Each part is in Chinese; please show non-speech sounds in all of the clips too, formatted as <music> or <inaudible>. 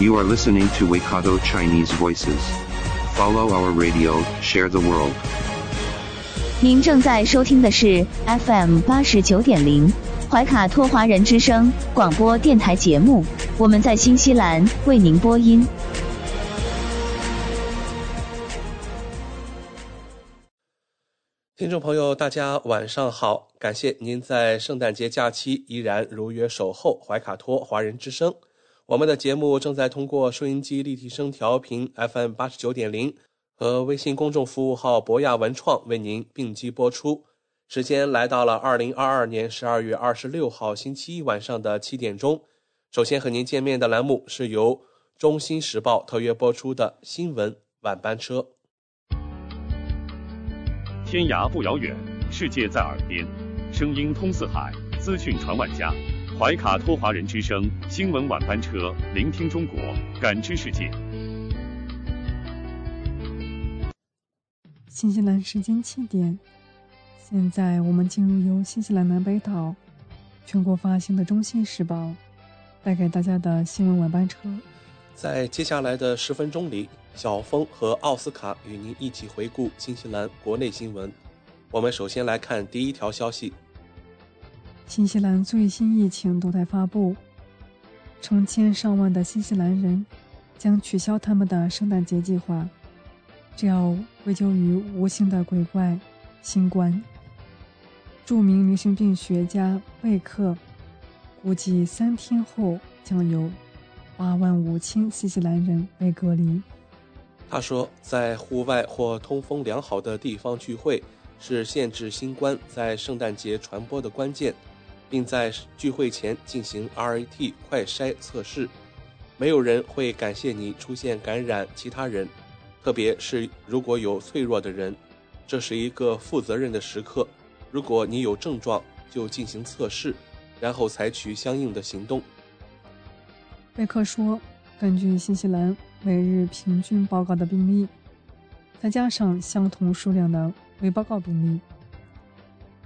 You are listening to Waikato Chinese Voices. Follow our radio, share the world. 您正在收听的是 FM 八十九点零怀卡托华人之声广播电台节目，我们在新西兰为您播音。听众朋友，大家晚上好！感谢您在圣诞节假期依然如约守候怀卡托华人之声。我们的节目正在通过收音机立体声调频 FM 八十九点零和微信公众服务号博雅文创为您并机播出。时间来到了二零二二年十二月二十六号星期一晚上的七点钟。首先和您见面的栏目是由《中新时报》特约播出的新闻晚班车。天涯不遥远，世界在耳边，声音通四海，资讯传万家。怀卡托华人之声新闻晚班车，聆听中国，感知世界。新西兰时间七点，现在我们进入由新西兰南北岛全国发行的《中新时报》带给大家的新闻晚班车。在接下来的十分钟里，小峰和奥斯卡与您一起回顾新西兰国内新闻。我们首先来看第一条消息。新西兰最新疫情动态发布，成千上万的新西兰人将取消他们的圣诞节计划，这要归咎于无形的鬼怪——新冠。著名流行病学家贝克估计，三天后将有八万五千新西兰人被隔离。他说，在户外或通风良好的地方聚会是限制新冠在圣诞节传播的关键。并在聚会前进行 RAT 快筛测试，没有人会感谢你出现感染其他人，特别是如果有脆弱的人。这是一个负责任的时刻。如果你有症状，就进行测试，然后采取相应的行动。贝克说：“根据新西兰每日平均报告的病例，再加上相同数量的未报告病例，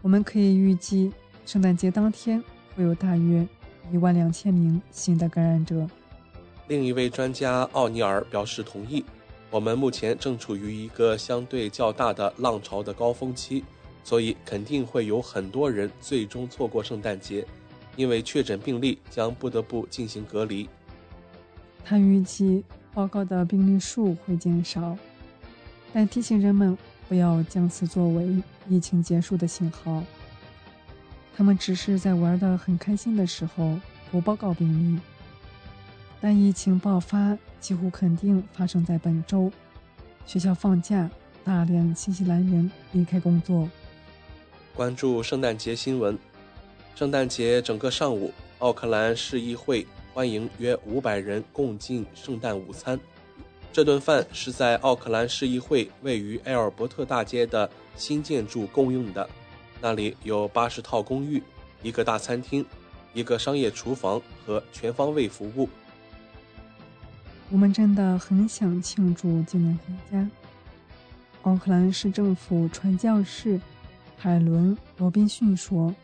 我们可以预计。”圣诞节当天会有大约一万两千名新的感染者。另一位专家奥尼尔表示同意。我们目前正处于一个相对较大的浪潮的高峰期，所以肯定会有很多人最终错过圣诞节，因为确诊病例将不得不进行隔离。他预计报告的病例数会减少，但提醒人们不要将此作为疫情结束的信号。他们只是在玩的很开心的时候不报告病例，但疫情爆发几乎肯定发生在本周。学校放假，大量新西兰人离开工作。关注圣诞节新闻。圣诞节整个上午，奥克兰市议会欢迎约五百人共进圣诞午餐。这顿饭是在奥克兰市议会位于埃尔伯特大街的新建筑供应的。那里有八十套公寓，一个大餐厅，一个商业厨房和全方位服务。我们真的很想庆祝今年回家。奥克兰市政府传教士海伦·罗宾逊说：“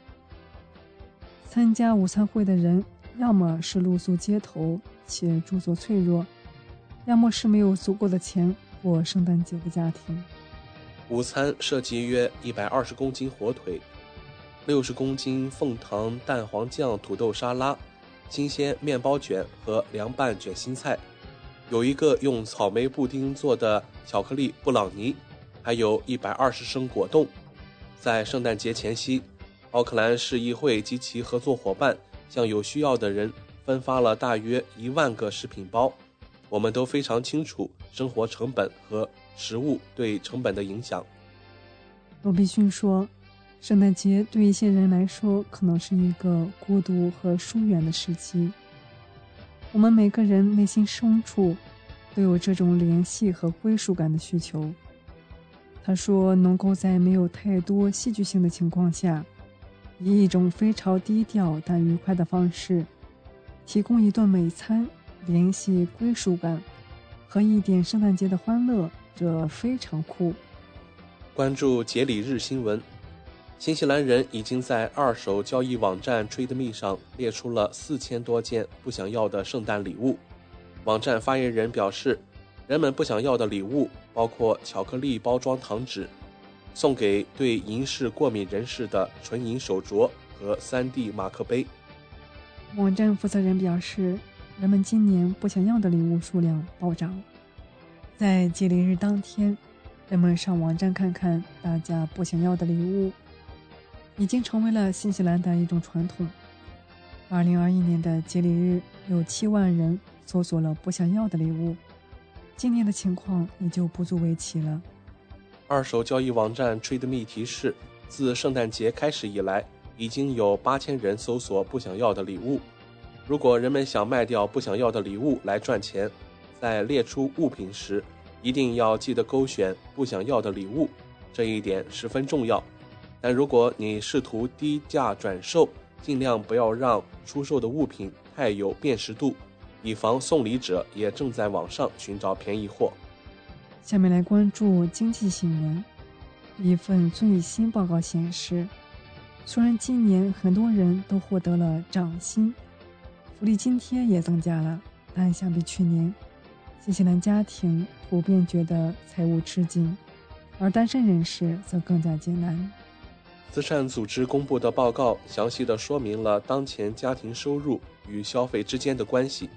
参加午餐会的人，要么是露宿街头且住所脆弱，要么是没有足够的钱过圣诞节的家庭。”午餐涉及约一百二十公斤火腿，六十公斤凤糖蛋黄酱土豆沙拉，新鲜面包卷和凉拌卷心菜，有一个用草莓布丁做的巧克力布朗尼，还有一百二十升果冻。在圣诞节前夕，奥克兰市议会及其合作伙伴向有需要的人分发了大约一万个食品包。我们都非常清楚生活成本和食物对成本的影响。罗宾逊说：“圣诞节对一些人来说可能是一个孤独和疏远的时期。我们每个人内心深处都有这种联系和归属感的需求。他说，能够在没有太多戏剧性的情况下，以一种非常低调但愉快的方式，提供一顿美餐，联系归属感和一点圣诞节的欢乐，这非常酷。关注杰里日新闻，新西兰人已经在二手交易网站 TradeMe 上列出了四千多件不想要的圣诞礼物。网站发言人表示，人们不想要的礼物包括巧克力包装糖纸、送给对银饰过敏人士的纯银手镯和 3D 马克杯。网站负责人表示，人们今年不想要的礼物数量暴涨。在节礼日当天。人们上网站看看大家不想要的礼物，已经成为了新西兰的一种传统。二零二一年的节礼日，有七万人搜索了不想要的礼物，今年的情况也就不足为奇了。二手交易网站 TradeMe 提示，自圣诞节开始以来，已经有八千人搜索不想要的礼物。如果人们想卖掉不想要的礼物来赚钱，在列出物品时。一定要记得勾选不想要的礼物，这一点十分重要。但如果你试图低价转售，尽量不要让出售的物品太有辨识度，以防送礼者也正在网上寻找便宜货。下面来关注经济新闻。一份最新报告显示，虽然今年很多人都获得了涨薪，福利津贴也增加了，但相比去年。新西兰家庭普遍觉得财务吃紧，而单身人士则更加艰难。慈善组织公布的报告详细的说明了当前家庭收入与消费之间的关系。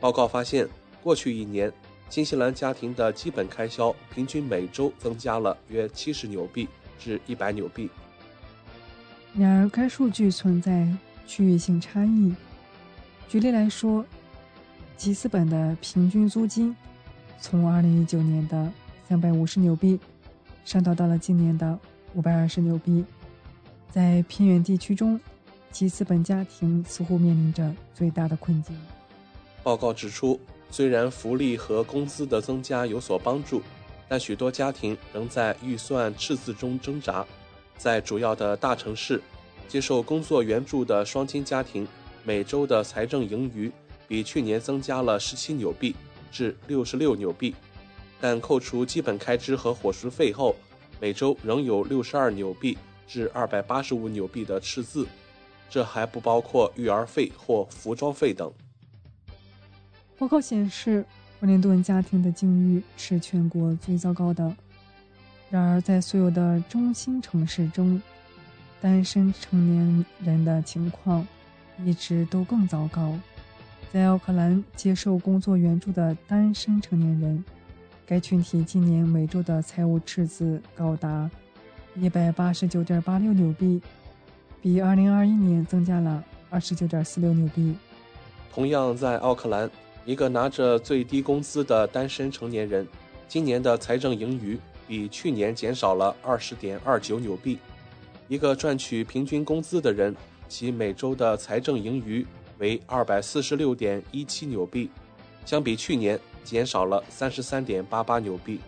报告发现，过去一年，新西兰家庭的基本开销平均每周增加了约七十纽币至一百纽币。然而，该数据存在区域性差异。举例来说。吉斯本的平均租金从2019年的350纽币上调到了今年的520纽币。在偏远地区中，吉斯本家庭似乎面临着最大的困境。报告指出，虽然福利和工资的增加有所帮助，但许多家庭仍在预算赤字中挣扎。在主要的大城市，接受工作援助的双亲家庭每周的财政盈余。比去年增加了十七纽币至六十六纽币，但扣除基本开支和伙食费后，每周仍有六十二纽币至二百八十五纽币的赤字，这还不包括育儿费或服装费等。报告显示，惠灵顿家庭的境遇是全国最糟糕的。然而，在所有的中心城市中，单身成年人的情况一直都更糟糕。在奥克兰接受工作援助的单身成年人，该群体今年每周的财务赤字高达一百八十九点八六纽币，比二零二一年增加了二十九点四六纽币。同样在奥克兰，一个拿着最低工资的单身成年人，今年的财政盈余比去年减少了二十点二九纽币；一个赚取平均工资的人，其每周的财政盈余。为二百四十六点一七纽币，相比去年减少了三十三点八八纽币。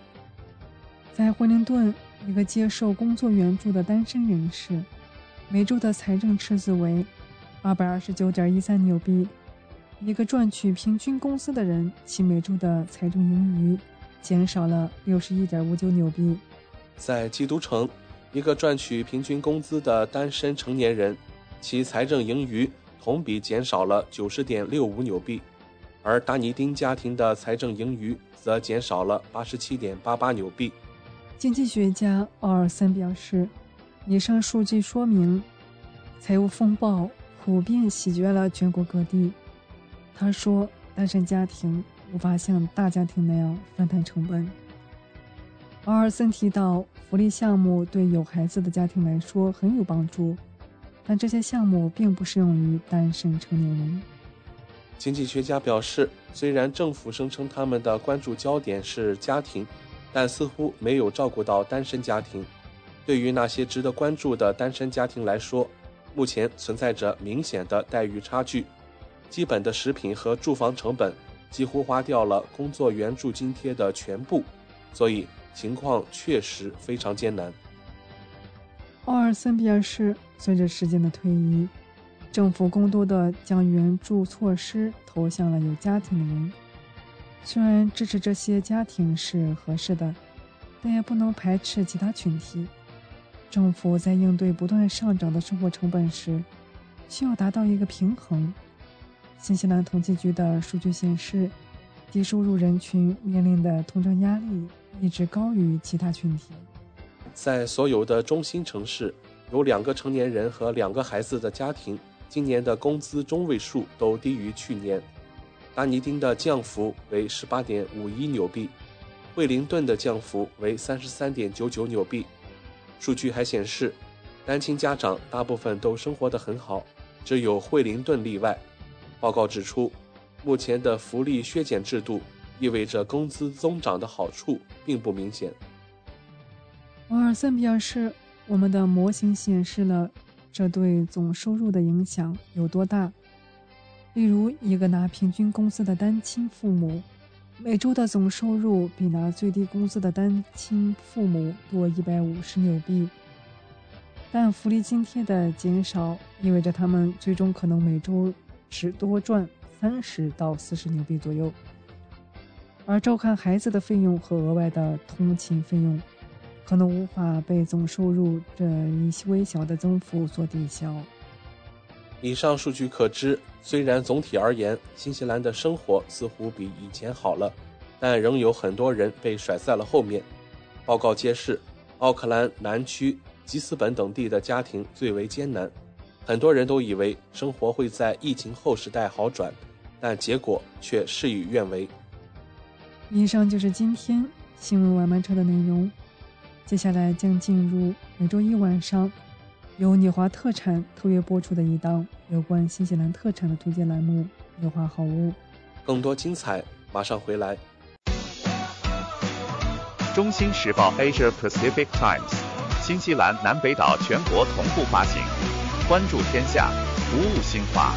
在惠灵顿，一个接受工作援助的单身人士，每周的财政赤字为二百二十九点一三纽币；一个赚取平均工资的人，其每周的财政盈余减少了六十一点五九纽币。在基督城，一个赚取平均工资的单身成年人，其财政盈余。同比减少了九十点六五纽币，而达尼丁家庭的财政盈余则减少了八十七点八八纽币。经济学家奥尔森表示，以上数据说明，财务风暴普遍席卷了全国各地。他说，单身家庭无法像大家庭那样分摊成本。奥尔森提到，福利项目对有孩子的家庭来说很有帮助。但这些项目并不适用于单身成年人。经济学家表示，虽然政府声称他们的关注焦点是家庭，但似乎没有照顾到单身家庭。对于那些值得关注的单身家庭来说，目前存在着明显的待遇差距。基本的食品和住房成本几乎花掉了工作援助津贴的全部，所以情况确实非常艰难。奥尔森表示，随着时间的推移，政府更多的将援助措施投向了有家庭的人。虽然支持这些家庭是合适的，但也不能排斥其他群体。政府在应对不断上涨的生活成本时，需要达到一个平衡。新西兰统计局的数据显示，低收入人群面临的通胀压力一直高于其他群体。在所有的中心城市，有两个成年人和两个孩子的家庭，今年的工资中位数都低于去年。达尼丁的降幅为十八点五一纽币，惠灵顿的降幅为三十三点九九纽币。数据还显示，单亲家长大部分都生活得很好，只有惠灵顿例外。报告指出，目前的福利削减制度意味着工资增长的好处并不明显。瓦尔森表示，我们的模型显示了这对总收入的影响有多大。例如，一个拿平均工资的单亲父母，每周的总收入比拿最低工资的单亲父母多一百五十纽币。但福利津贴的减少意味着他们最终可能每周。只多赚三十到四十纽币左右，而照看孩子的费用和额外的通勤费用，可能无法被总收入这一微小的增幅所抵消。以上数据可知，虽然总体而言，新西兰的生活似乎比以前好了，但仍有很多人被甩在了后面。报告揭示，奥克兰南区、吉斯本等地的家庭最为艰难。很多人都以为生活会在疫情后时代好转，但结果却事与愿违。以上就是今天新闻晚班车的内容，接下来将进入每周一晚上由纽华特产特约播出的一档有关新西兰特产的推荐栏目《纽华好物》。更多精彩马上回来。中新时报 Asia Pacific Times，新西兰南北岛全国同步发行。关注天下，服务新华，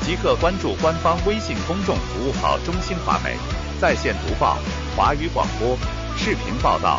即刻关注官方微信公众服务号“中新华媒”，在线读报、华语广播、视频报道，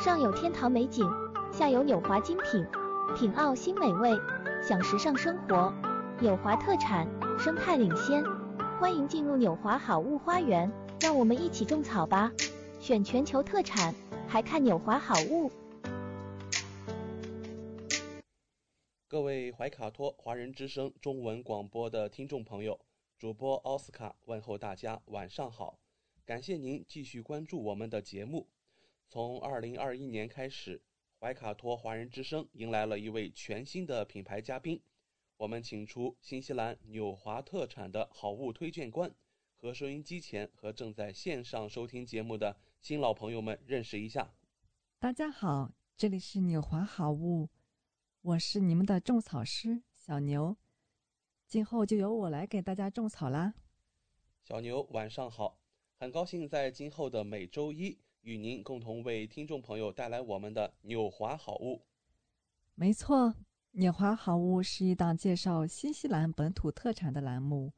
上有天堂美景，下有纽华精品，品澳新美味，享时尚生活。纽华特产，生态领先，欢迎进入纽华好物花园，让我们一起种草吧！选全球特产，还看纽华好物。各位怀卡托华人之声中文广播的听众朋友，主播奥斯卡问候大家晚上好，感谢您继续关注我们的节目。从二零二一年开始，怀卡托华人之声迎来了一位全新的品牌嘉宾，我们请出新西兰纽华特产的好物推荐官，和收音机前和正在线上收听节目的新老朋友们认识一下。大家好，这里是纽华好物。我是你们的种草师小牛，今后就由我来给大家种草啦。小牛晚上好，很高兴在今后的每周一与您共同为听众朋友带来我们的纽华好物。没错，纽华好物是一档介绍新西兰本土特产的栏目，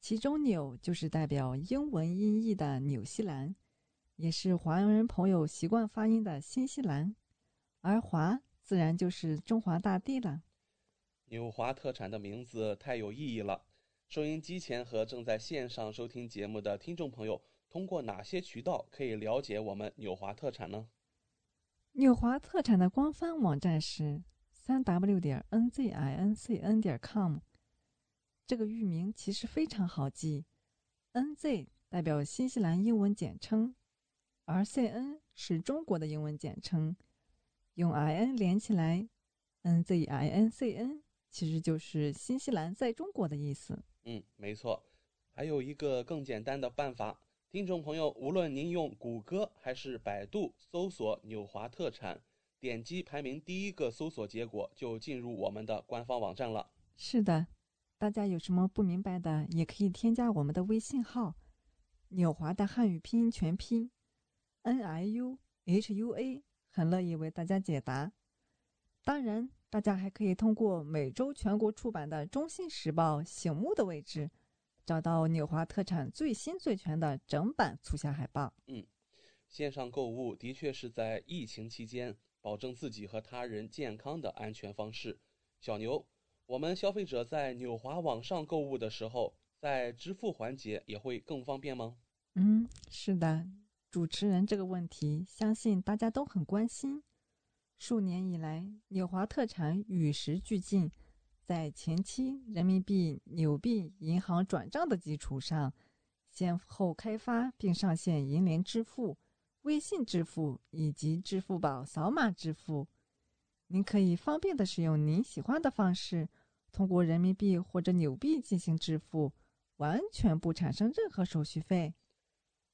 其中“纽”就是代表英文音译的纽西兰，也是华人朋友习惯发音的新西兰，而“华”。自然就是中华大地了。纽华特产的名字太有意义了。收音机前和正在线上收听节目的听众朋友，通过哪些渠道可以了解我们纽华特产呢？纽华特产的官方网站是三 w 点 n z i n c n 点 com。这个域名其实非常好记，n z 代表新西兰英文简称，而 c n 是中国的英文简称。用 i n 连起来，n z i n c n 其实就是新西兰在中国的意思。嗯，没错，还有一个更简单的办法，听众朋友，无论您用谷歌还是百度搜索“纽华特产”，点击排名第一个搜索结果，就进入我们的官方网站了。是的，大家有什么不明白的，也可以添加我们的微信号“纽华”的汉语拼音全拼 “n i u h u a”，很乐意为大家解答。当然，大家还可以通过每周全国出版的《中心时报》醒目的位置，找到纽华特产最新最全的整版促销海报。嗯，线上购物的确是在疫情期间保证自己和他人健康的安全方式。小牛，我们消费者在纽华网上购物的时候，在支付环节也会更方便吗？嗯，是的，主持人这个问题，相信大家都很关心。数年以来，纽华特产与时俱进，在前期人民币纽币银行转账的基础上，先后开发并上线银联支付、微信支付以及支付宝扫码支付。您可以方便的使用您喜欢的方式，通过人民币或者纽币进行支付，完全不产生任何手续费。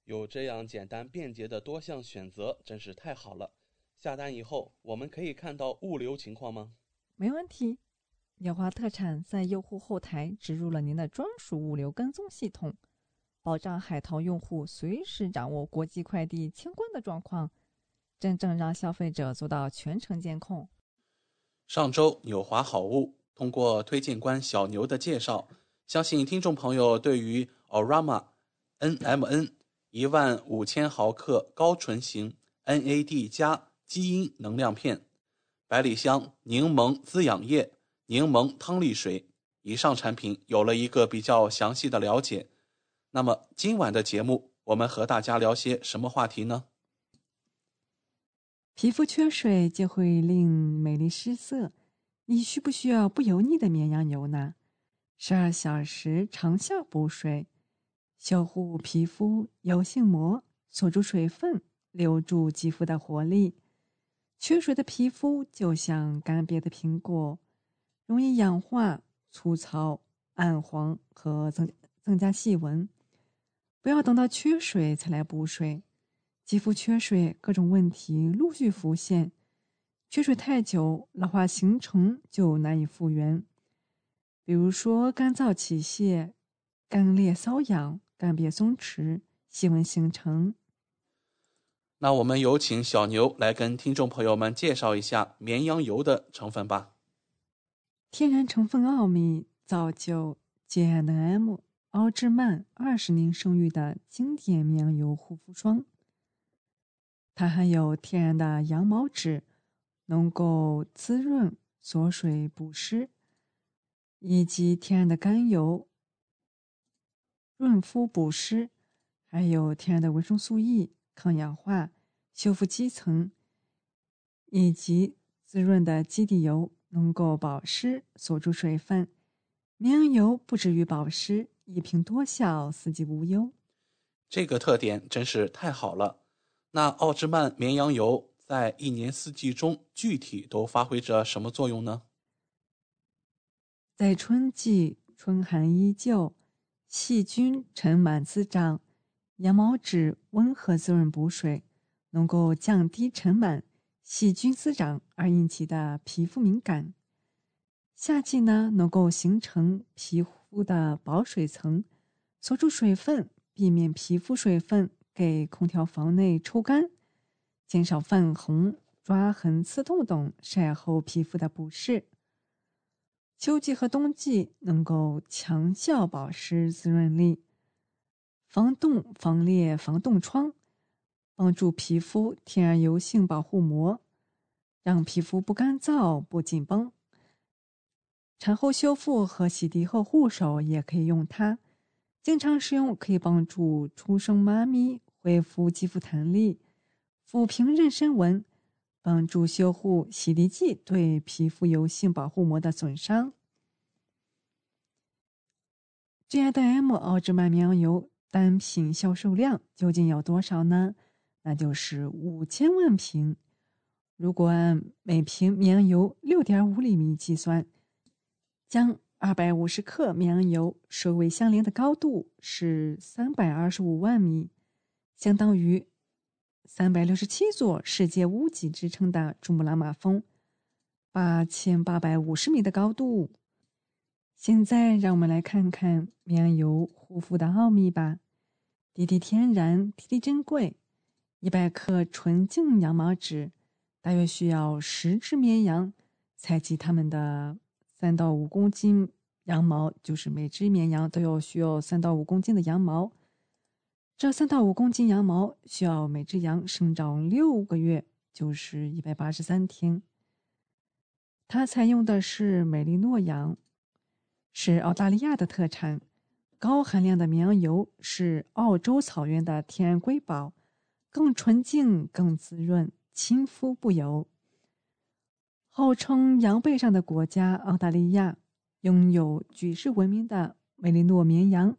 有这样简单便捷的多项选择，真是太好了。下单以后，我们可以看到物流情况吗？没问题，纽华特产在用户后台植入了您的专属物流跟踪系统，保障海淘用户随时掌握国际快递清关的状况，真正让消费者做到全程监控。上周纽华好物通过推荐官小牛的介绍，相信听众朋友对于 Orama NMN 一万五千毫克高纯型 NAD 加。基因能量片、百里香柠檬滋养液、柠檬汤力水以上产品有了一个比较详细的了解。那么今晚的节目，我们和大家聊些什么话题呢？皮肤缺水就会令美丽失色，你需不需要不油腻的绵羊油呢？十二小时长效补水，修护皮肤油性膜，锁住水分，留住肌肤的活力。缺水的皮肤就像干瘪的苹果，容易氧化、粗糙、暗黄和增增加细纹。不要等到缺水才来补水，肌肤缺水，各种问题陆续浮现。缺水太久，老化形成就难以复原。比如说干燥起屑、干裂瘙痒、干瘪松弛、细纹形成。那我们有请小牛来跟听众朋友们介绍一下绵羊油的成分吧。天然成分奥秘，造就 J&M 奥芝曼二十年声誉的经典绵羊油护肤霜。它含有天然的羊毛脂，能够滋润、锁水、补湿，以及天然的甘油，润肤补湿，还有天然的维生素 E。抗氧化、修复基层，以及滋润的基底油，能够保湿、锁住水分。绵羊油不止于保湿，一瓶多效，四季无忧。这个特点真是太好了。那奥芝曼绵羊油在一年四季中具体都发挥着什么作用呢？在春季，春寒依旧，细菌尘螨滋长。羊毛脂温和滋润补水，能够降低尘螨、细菌滋长而引起的皮肤敏感。夏季呢，能够形成皮肤的保水层，锁住水分，避免皮肤水分给空调房内抽干，减少泛红、抓痕、刺痛等晒后皮肤的不适。秋季和冬季能够强效保湿滋润力。防冻、防裂、防冻疮，帮助皮肤天然油性保护膜，让皮肤不干燥、不紧绷。产后修复和洗涤后护手也可以用它。经常使用可以帮助出生妈咪恢复肌肤弹力，抚平妊娠纹，帮助修护洗涤剂对皮肤油性保护膜的损伤。G&M 奥芝曼绵羊油。单品销售量究竟有多少呢？那就是五千万瓶。如果按每瓶绵羊油六点五厘米计算，将二百五十克绵羊油，首尾相连的高度是三百二十五万米，相当于三百六十七座世界屋脊之称的珠穆朗玛峰，八千八百五十米的高度。现在，让我们来看看绵羊油护肤的奥秘吧。滴滴天然，滴滴珍贵。一百克纯净羊毛纸，大约需要十只绵羊，采集它们的。三到五公斤羊毛，就是每只绵羊都要需要三到五公斤的羊毛。这三到五公斤羊毛需要每只羊生长六个月，就是一百八十三天。它采用的是美利诺羊，是澳大利亚的特产。高含量的绵羊油是澳洲草原的天然瑰宝，更纯净、更滋润，亲肤不油。号称羊背上的国家澳大利亚拥有举世闻名的梅利诺绵羊，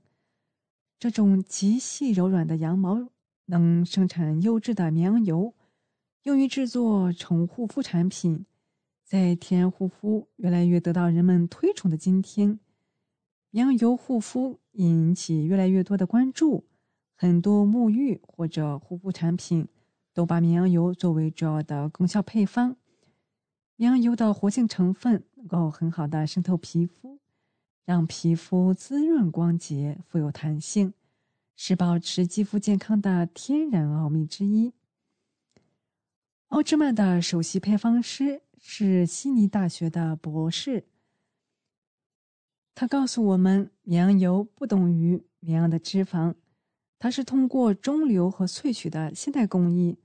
这种极细柔软的羊毛能生产优质的绵羊油，用于制作宠物护肤产品。在天然护肤越来越得到人们推崇的今天，绵羊油护肤引起越来越多的关注，很多沐浴或者护肤产品都把绵羊油作为主要的功效配方。绵羊油的活性成分能够很好的渗透皮肤，让皮肤滋润光洁、富有弹性，是保持肌肤健康的天然奥秘之一。奥芝曼的首席配方师是悉尼大学的博士，他告诉我们，绵羊油不等于绵羊的脂肪，它是通过中流和萃取的现代工艺，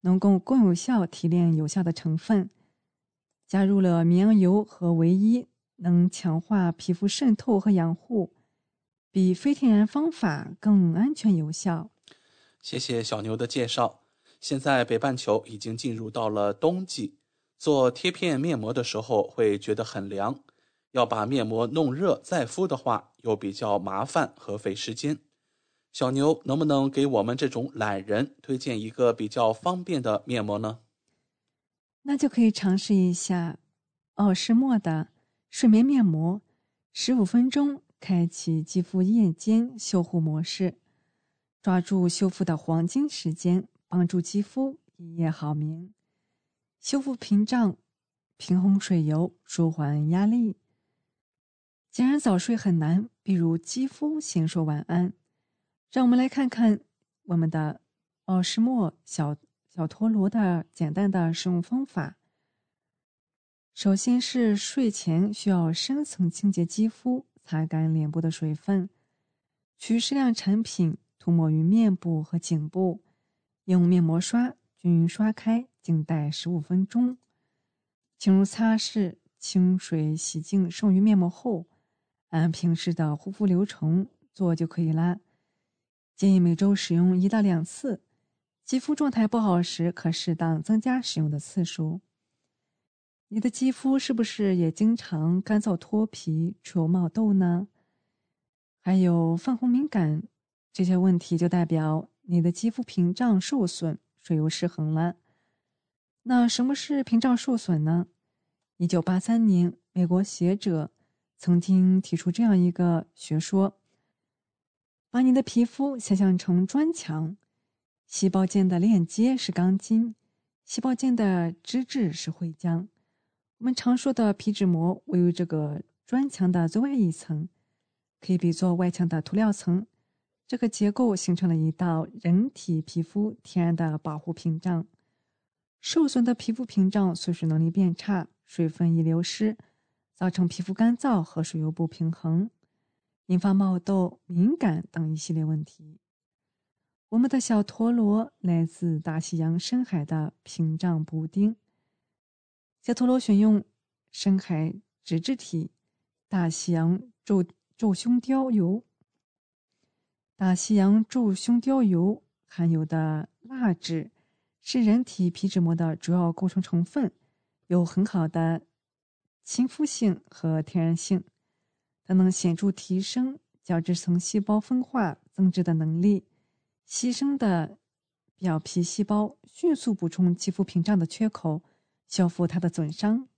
能够更有效提炼有效的成分。加入了绵羊油和维 E，能强化皮肤渗透和养护，比非天然方法更安全有效。谢谢小牛的介绍。现在北半球已经进入到了冬季，做贴片面膜的时候会觉得很凉，要把面膜弄热再敷的话又比较麻烦和费时间。小牛能不能给我们这种懒人推荐一个比较方便的面膜呢？那就可以尝试一下奥诗墨的睡眠面膜，十五分钟开启肌肤夜间修护模式，抓住修复的黄金时间，帮助肌肤一夜好眠，修复屏障，平衡水油，舒缓压力。既然早睡很难，比如肌肤先说晚安，让我们来看看我们的奥诗墨小。小陀螺的简单的使用方法，首先是睡前需要深层清洁肌肤，擦干脸部的水分，取适量产品涂抹于面部和颈部，用面膜刷均匀刷开，静待十五分钟，进入擦拭，清水洗净剩余面膜后，按平时的护肤流程做就可以啦。建议每周使用一到两次。肌肤状态不好时，可适当增加使用的次数。你的肌肤是不是也经常干燥脱皮、出油冒痘呢？还有泛红敏感这些问题，就代表你的肌肤屏障受损、水油失衡了。那什么是屏障受损呢？一九八三年，美国学者曾经提出这样一个学说：把你的皮肤想象成砖墙。细胞间的链接是钢筋，细胞间的脂质是灰浆。我们常说的皮脂膜位于这个砖墙的最外一层，可以比作外墙的涂料层。这个结构形成了一道人体皮肤天然的保护屏障。受损的皮肤屏障锁水能力变差，水分易流失，造成皮肤干燥和水油不平衡，引发冒痘、敏感等一系列问题。我们的小陀螺来自大西洋深海的屏障补丁。小陀螺选用深海脂质体大西洋皱皱胸雕油。大西洋皱胸雕油含有的蜡质是人体皮脂膜的主要构成成分，有很好的亲肤性和天然性，它能显著提升角质层细胞分化增殖的能力。牺牲的表皮细胞迅速补充肌肤屏障的缺口，修复它的损伤。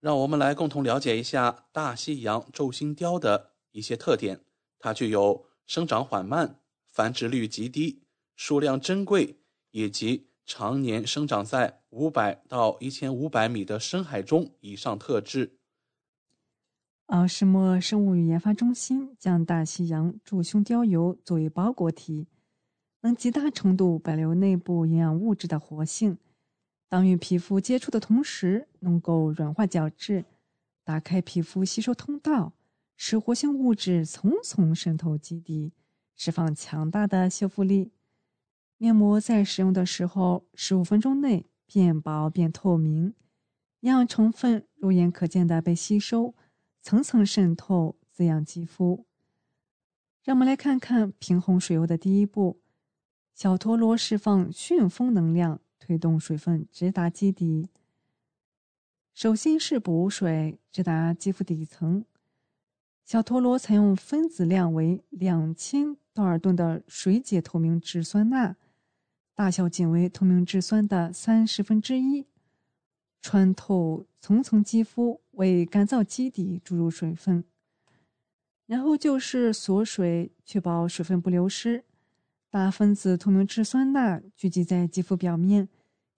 让我们来共同了解一下大西洋昼星雕的一些特点。它具有生长缓慢、繁殖率极低、数量珍贵，以及常年生长在五百到一千五百米的深海中以上特质。奥斯莫生物与研发中心将大西洋柱胸雕油作为包裹体，能极大程度保留内部营养物质的活性。当与皮肤接触的同时，能够软化角质，打开皮肤吸收通道，使活性物质层层渗透基底，释放强大的修复力。面膜在使用的时候，十五分钟内变薄变透明，营养成分肉眼可见的被吸收，层层渗透，滋养肌肤。让我们来看看平衡水油的第一步：小陀螺释放旋风能量。推动水分直达肌底。首先是补水，直达肌肤底层。小陀螺采用分子量为两千道尔顿的水解透明质酸钠，大小仅为透明质酸的三十分之一，穿透层层肌肤，为干燥基底注入水分。然后就是锁水，确保水分不流失。大分子透明质酸钠聚集在肌肤表面。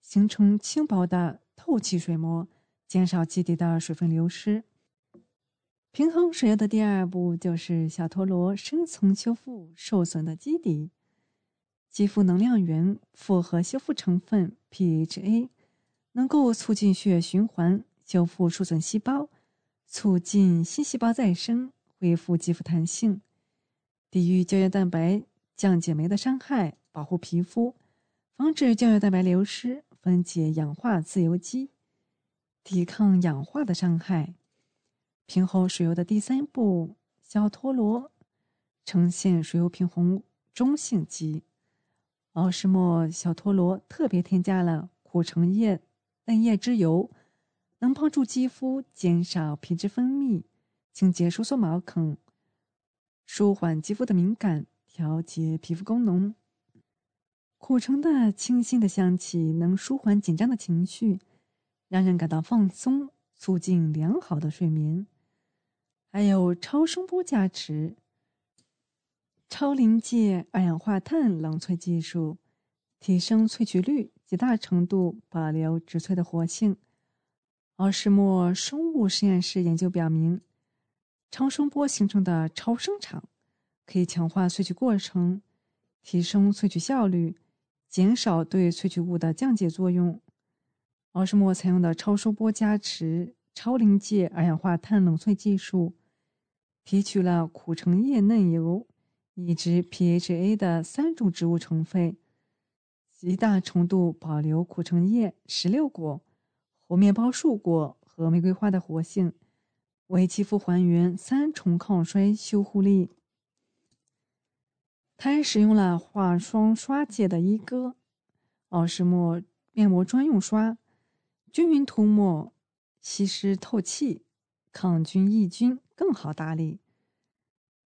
形成轻薄的透气水膜，减少基底的水分流失。平衡水油的第二步就是小陀螺深层修复受损的基底。肌肤能量源复合修复成分 PHA 能够促进血液循环，修复受损细胞，促进新细胞再生，恢复肌肤弹性，抵御胶原蛋白、降解酶的伤害，保护皮肤，防止胶原蛋白流失。分解氧化自由基，抵抗氧化的伤害。平衡水油的第三步，小陀螺呈现水油平衡中性肌。奥诗莫小陀螺特别添加了苦橙叶嫩叶之油，能帮助肌肤减少皮脂分泌，清洁收缩毛孔，舒缓肌肤的敏感，调节皮肤功能。苦橙的清新的香气能舒缓紧张的情绪，让人感到放松，促进良好的睡眠。还有超声波加持、超临界二氧化碳冷萃技术，提升萃取率，极大程度保留植萃的活性。奥什莫生物实验室研究表明，超声波形成的超声场可以强化萃取过程，提升萃取效率。减少对萃取物的降解作用。奥什莫采用的超声波加持、超临界二氧化碳冷萃技术，提取了苦橙叶嫩油以及 PHA 的三种植物成分，极大程度保留苦橙叶、石榴果、猴面包树果和玫瑰花的活性，为肌肤还原三重抗衰修护力。它还使用了化霜刷界的一哥奥诗莫面膜专用刷，均匀涂抹，吸湿透气，抗菌抑菌，更好打理。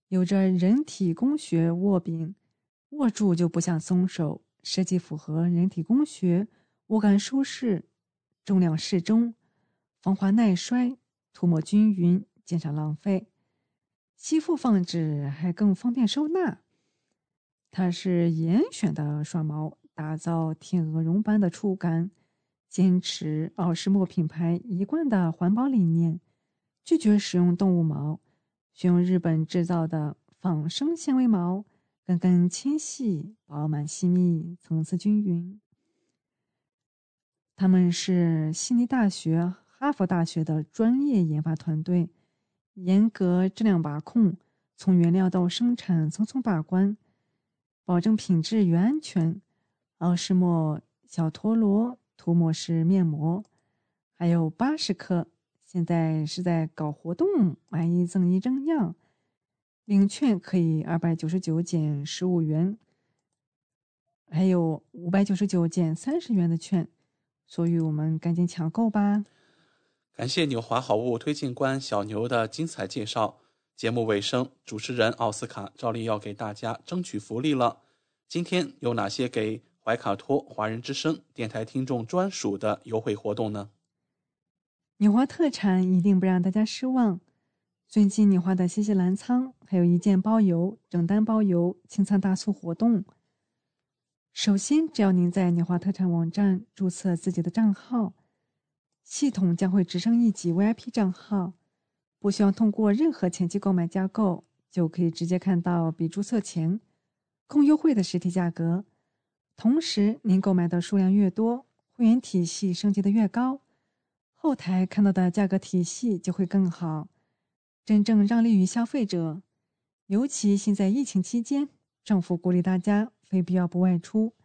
有着人体工学握柄，握住就不想松手。设计符合人体工学，握感舒适，重量适中，防滑耐摔，涂抹均匀，减少浪费。吸附放置还更方便收纳。它是严选的刷毛，打造天鹅绒般的触感，坚持奥诗墨品牌一贯的环保理念，拒绝使用动物毛，选用日本制造的仿生纤维毛，根根纤细、饱满细密、层次均匀。他们是悉尼大学、哈佛大学的专业研发团队，严格质量把控，从原料到生产层层把关。保证品质与安全。奥诗莫小陀螺涂抹式面膜，还有八十克，现在是在搞活动，买一赠一正样，领券可以二百九十九减十五元，还有五百九十九减三十元的券，所以我们赶紧抢购吧！感谢纽华好物推荐官小牛的精彩介绍。节目尾声，主持人奥斯卡照例要给大家争取福利了。今天有哪些给怀卡托华人之声电台听众专属的优惠活动呢？纽华特产一定不让大家失望。最近你华的新西兰仓还有一件包邮、整单包邮清仓大促活动。首先，只要您在纽华特产网站注册自己的账号，系统将会直升一级 VIP 账号，不需要通过任何前期购买加购，就可以直接看到比注册前更优惠的实体价格。同时，您购买的数量越多，会员体系升级的越高，后台看到的价格体系就会更好，真正让利于消费者。尤其现在疫情期间，政府鼓励大家。非必要不外出，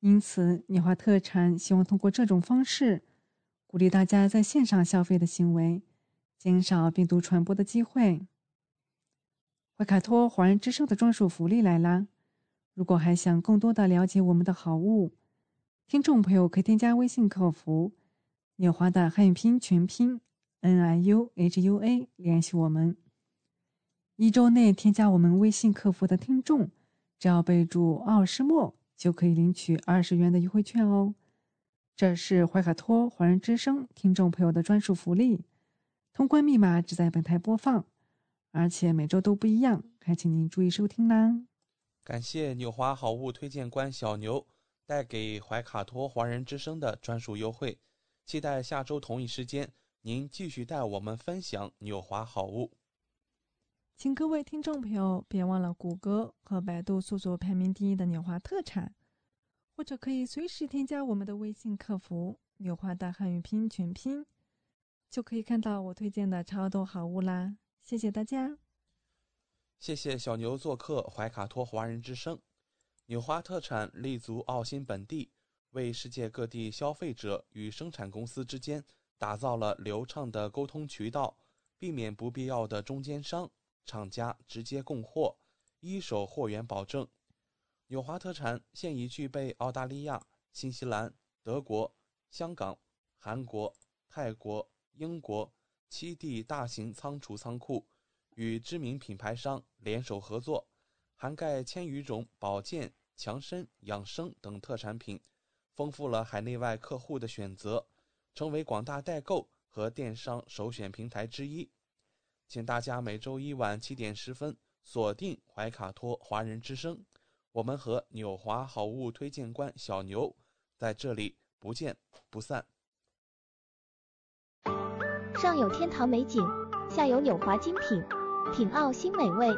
因此纽华特产希望通过这种方式，鼓励大家在线上消费的行为，减少病毒传播的机会。怀卡托华人之声的专属福利来啦！如果还想更多的了解我们的好物，听众朋友可以添加微信客服“纽华”的汉语拼音全拼 “n i u h u a” 联系我们。一周内添加我们微信客服的听众。只要备注“奥斯莫”，就可以领取二十元的优惠券哦。这是怀卡托华人之声听众朋友的专属福利，通关密码只在本台播放，而且每周都不一样，还请您注意收听啦。感谢纽华好物推荐官小牛带给怀卡托华人之声的专属优惠，期待下周同一时间您继续带我们分享纽华好物。请各位听众朋友别忘了谷歌和百度搜索排名第一的纽华特产，或者可以随时添加我们的微信客服“纽华大汉语拼音全拼”，就可以看到我推荐的超多好物啦！谢谢大家，谢谢小牛做客怀卡托华人之声。纽华特产立足澳新本地，为世界各地消费者与生产公司之间打造了流畅的沟通渠道，避免不必要的中间商。厂家直接供货，一手货源保证。纽华特产现已具备澳大利亚、新西兰、德国、香港、韩国、泰国、英国七地大型仓储仓库，与知名品牌商联手合作，涵盖千余种保健、强身、养生等特产品，丰富了海内外客户的选择，成为广大代购和电商首选平台之一。请大家每周一晚七点十分锁定怀卡托华人之声，我们和纽华好物推荐官小牛在这里不见不散。上有天堂美景，下有纽华精品，品澳新美味，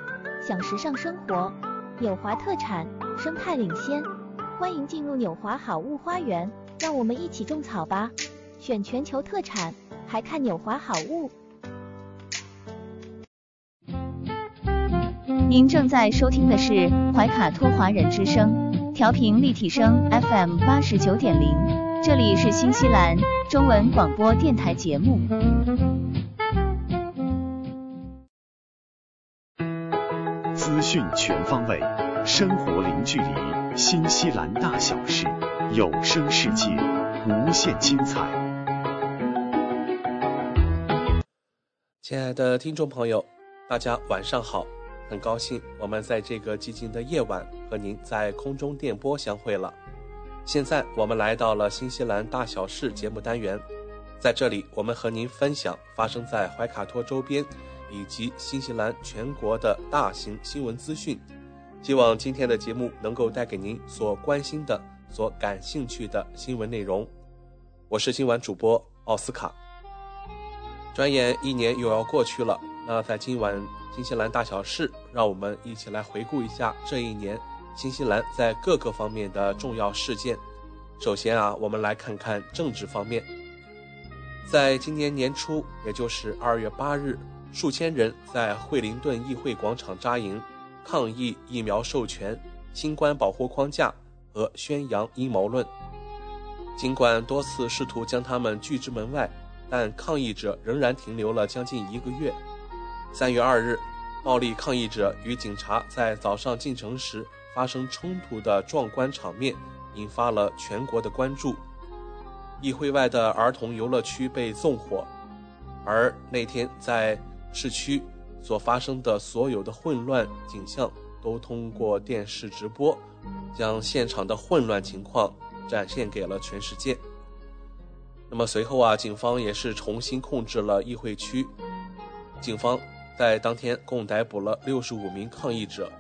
享时尚生活。纽华特产，生态领先，欢迎进入纽华好物花园，让我们一起种草吧！选全球特产，还看纽华好物。您正在收听的是怀卡托华人之声，调频立体声 FM 八十九点零，这里是新西兰中文广播电台节目。资讯全方位，生活零距离，新西兰大小事，有声世界，无限精彩。亲爱的听众朋友，大家晚上好。很高兴我们在这个寂静的夜晚和您在空中电波相会了。现在我们来到了新西兰大小事节目单元，在这里我们和您分享发生在怀卡托周边以及新西兰全国的大型新闻资讯。希望今天的节目能够带给您所关心的、所感兴趣的新闻内容。我是今晚主播奥斯卡。转眼一年又要过去了，那在今晚。新西兰大小事，让我们一起来回顾一下这一年新西兰在各个方面的重要事件。首先啊，我们来看看政治方面。在今年年初，也就是二月八日，数千人在惠灵顿议会广场扎营，抗议疫苗授权、新冠保护框架和宣扬阴谋论。尽管多次试图将他们拒之门外，但抗议者仍然停留了将近一个月。三月二日，暴力抗议者与警察在早上进城时发生冲突的壮观场面，引发了全国的关注。议会外的儿童游乐区被纵火，而那天在市区所发生的所有的混乱景象都通过电视直播，将现场的混乱情况展现给了全世界。那么随后啊，警方也是重新控制了议会区。警方在当天共逮捕了六十五名抗议者。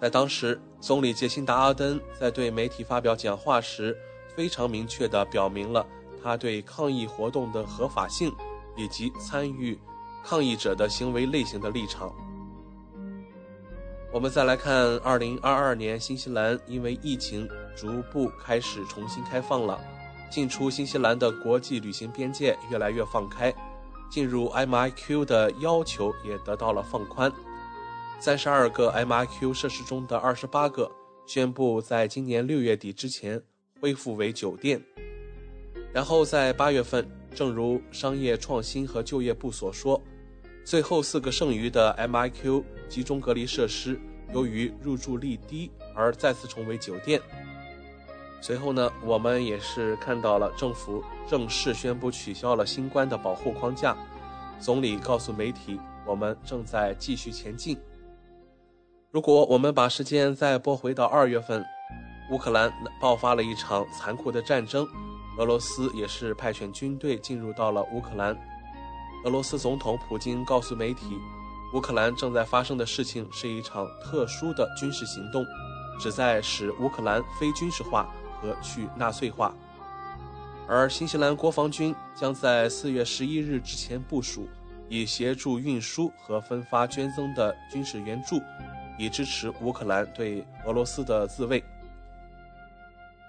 在当时，总理杰辛达·阿登在对媒体发表讲话时，非常明确地表明了他对抗议活动的合法性以及参与抗议者的行为类型的立场。我们再来看，二零二二年，新西兰因为疫情逐步开始重新开放了。进出新西兰的国际旅行边界越来越放开，进入 MIQ 的要求也得到了放宽。三十二个 MIQ 设施中的二十八个宣布在今年六月底之前恢复为酒店。然后在八月份，正如商业创新和就业部所说，最后四个剩余的 MIQ 集中隔离设施由于入住率低而再次成为酒店。随后呢，我们也是看到了政府正式宣布取消了新冠的保护框架。总理告诉媒体，我们正在继续前进。如果我们把时间再拨回到二月份，乌克兰爆发了一场残酷的战争，俄罗斯也是派遣军队进入到了乌克兰。俄罗斯总统普京告诉媒体，乌克兰正在发生的事情是一场特殊的军事行动，旨在使乌克兰非军事化。和去纳粹化，而新西兰国防军将在四月十一日之前部署，以协助运输和分发捐赠的军事援助，以支持乌克兰对俄罗斯的自卫。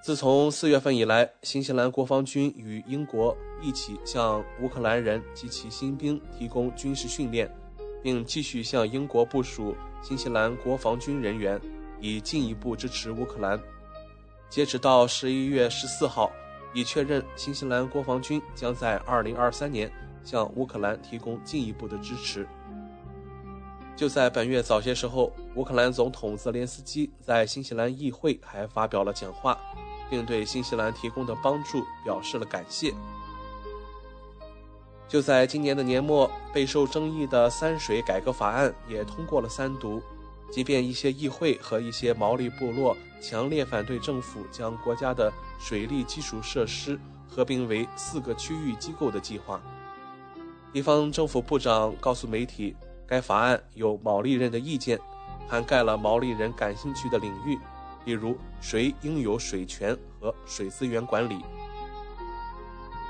自从四月份以来，新西兰国防军与英国一起向乌克兰人及其新兵提供军事训练，并继续向英国部署新西兰国防军人员，以进一步支持乌克兰。截止到十一月十四号，已确认新西兰国防军将在二零二三年向乌克兰提供进一步的支持。就在本月早些时候，乌克兰总统泽连斯基在新西兰议会还发表了讲话，并对新西兰提供的帮助表示了感谢。就在今年的年末，备受争议的三水改革法案也通过了三读。即便一些议会和一些毛利部落强烈反对政府将国家的水利基础设施合并为四个区域机构的计划，地方政府部长告诉媒体，该法案有毛利人的意见，涵盖了毛利人感兴趣的领域，例如谁应有水权和水资源管理。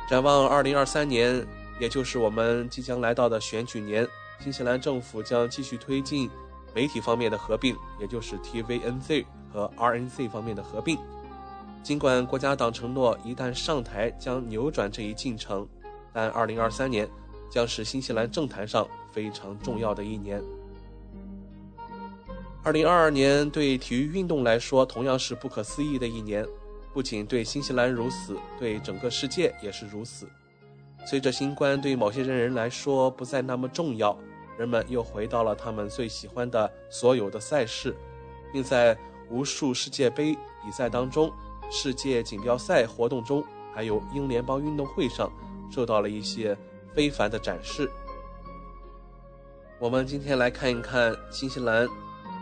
展望二零二三年，也就是我们即将来到的选举年，新西兰政府将继续推进。媒体方面的合并，也就是 TVNZ 和 RNZ 方面的合并。尽管国家党承诺一旦上台将扭转这一进程，但2023年将是新西兰政坛上非常重要的一年。2022年对体育运动来说同样是不可思议的一年，不仅对新西兰如此，对整个世界也是如此。随着新冠对某些人来说不再那么重要。人们又回到了他们最喜欢的所有的赛事，并在无数世界杯比赛当中、世界锦标赛活动中，还有英联邦运动会上，受到了一些非凡的展示。我们今天来看一看新西兰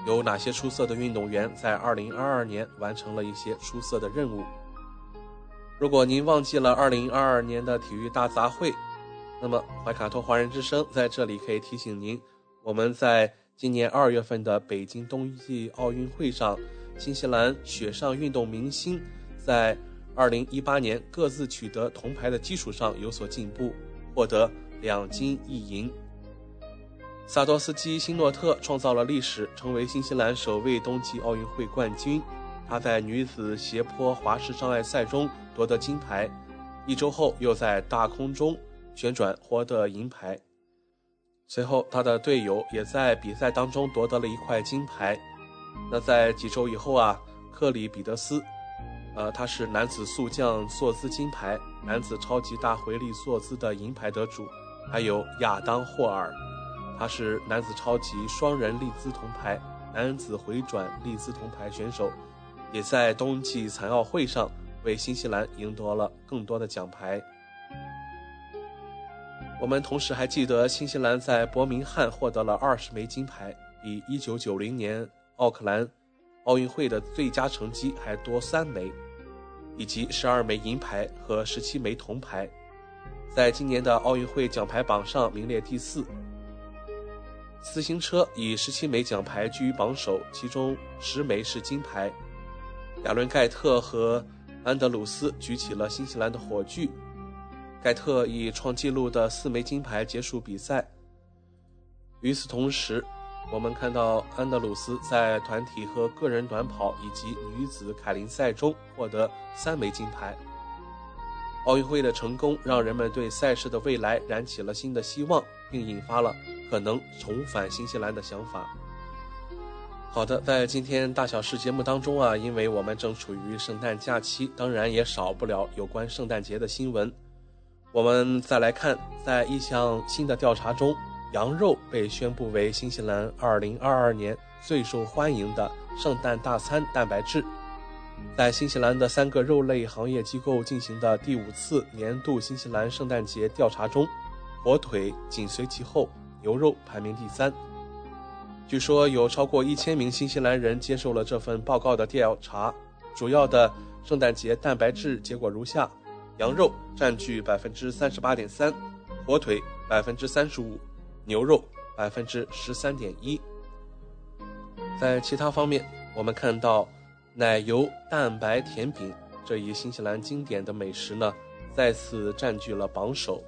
有哪些出色的运动员在2022年完成了一些出色的任务。如果您忘记了2022年的体育大杂烩。那么，怀卡托华人之声在这里可以提醒您，我们在今年二月份的北京冬季奥运会上，新西兰雪上运动明星在2018年各自取得铜牌的基础上有所进步，获得两金一银。萨多斯基·辛诺特创造了历史，成为新西兰首位冬季奥运会冠军。他在女子斜坡滑石障碍赛中夺得金牌，一周后又在大空中。旋转获得银牌，随后他的队友也在比赛当中夺得了一块金牌。那在几周以后啊，克里彼得斯，呃，他是男子速降坐姿金牌、男子超级大回力坐姿的银牌得主，还有亚当霍尔，他是男子超级双人立姿铜牌、男子回转立姿铜牌选手，也在冬季残奥会上为新西兰赢得了更多的奖牌。我们同时还记得，新西兰在伯明翰获得了二十枚金牌，比一九九零年奥克兰奥运会的最佳成绩还多三枚。以及十二枚银牌和十七枚铜牌，在今年的奥运会奖牌榜上名列第四。自行车以十七枚奖牌居于榜首，其中十枚是金牌。亚伦·盖特和安德鲁斯举起了新西兰的火炬。盖特以创纪录的四枚金牌结束比赛。与此同时，我们看到安德鲁斯在团体和个人短跑以及女子凯林赛中获得三枚金牌。奥运会的成功让人们对赛事的未来燃起了新的希望，并引发了可能重返新西兰的想法。好的，在今天大小事节目当中啊，因为我们正处于圣诞假期，当然也少不了有关圣诞节的新闻。我们再来看，在一项新的调查中，羊肉被宣布为新西兰2022年最受欢迎的圣诞大餐蛋白质。在新西兰的三个肉类行业机构进行的第五次年度新西兰圣诞节调查中，火腿紧随其后，牛肉排名第三。据说有超过一千名新西兰人接受了这份报告的调查。主要的圣诞节蛋白质结果如下。羊肉占据百分之三十八点三，火腿百分之三十五，牛肉百分之十三点一。在其他方面，我们看到奶油蛋白甜饼这一新西兰经典的美食呢，再次占据了榜首，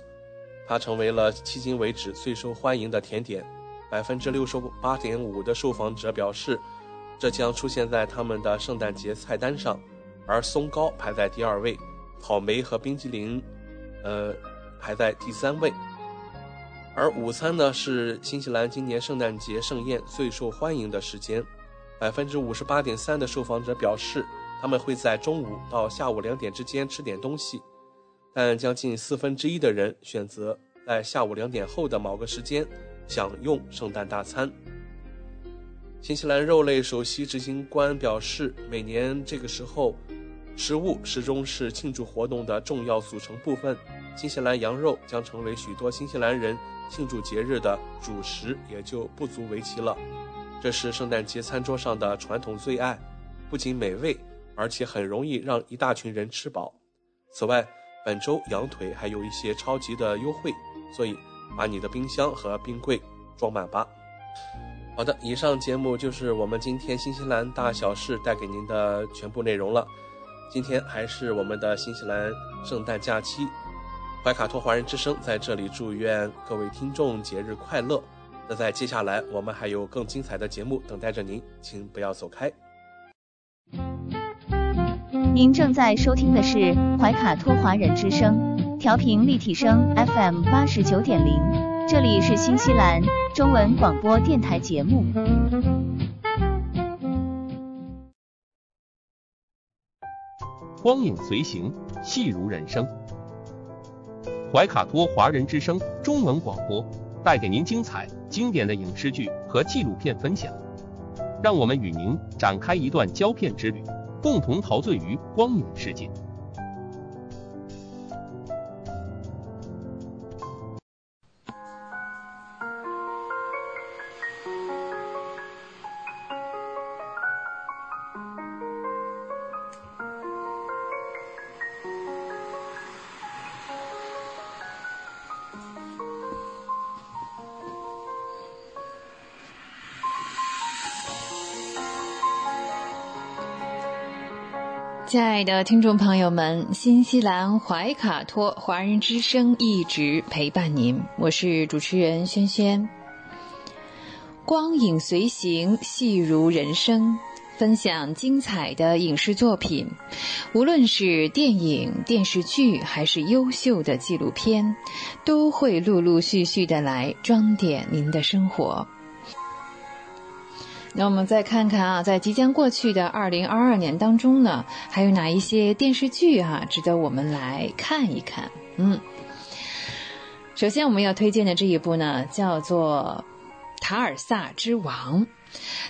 它成为了迄今为止最受欢迎的甜点。百分之六十八点五的受访者表示，这将出现在他们的圣诞节菜单上，而松糕排在第二位。草莓和冰激凌，呃，排在第三位。而午餐呢，是新西兰今年圣诞节盛宴最受欢迎的时间。百分之五十八点三的受访者表示，他们会在中午到下午两点之间吃点东西，但将近四分之一的人选择在下午两点后的某个时间享用圣诞大餐。新西兰肉类首席执行官表示，每年这个时候。食物始终是庆祝活动的重要组成部分。新西兰羊肉将成为许多新西兰人庆祝节日的主食，也就不足为奇了。这是圣诞节餐桌上的传统最爱，不仅美味，而且很容易让一大群人吃饱。此外，本周羊腿还有一些超级的优惠，所以把你的冰箱和冰柜装满吧。好的，以上节目就是我们今天新西兰大小事带给您的全部内容了。今天还是我们的新西兰圣诞假期，怀卡托华人之声在这里祝愿各位听众节日快乐。那在接下来，我们还有更精彩的节目等待着您，请不要走开。您正在收听的是怀卡托华人之声，调频立体声 FM 八十九点零，这里是新西兰中文广播电台节目。光影随行，戏如人生。怀卡托华人之声中文广播带给您精彩经典的影视剧和纪录片分享，让我们与您展开一段胶片之旅，共同陶醉于光影世界。亲爱的听众朋友们，新西兰怀卡托华人之声一直陪伴您，我是主持人轩轩。光影随行，戏如人生，分享精彩的影视作品，无论是电影、电视剧，还是优秀的纪录片，都会陆陆续续的来装点您的生活。那我们再看看啊，在即将过去的二零二二年当中呢，还有哪一些电视剧哈值得我们来看一看？嗯，首先我们要推荐的这一部呢，叫做《塔尔萨之王》。《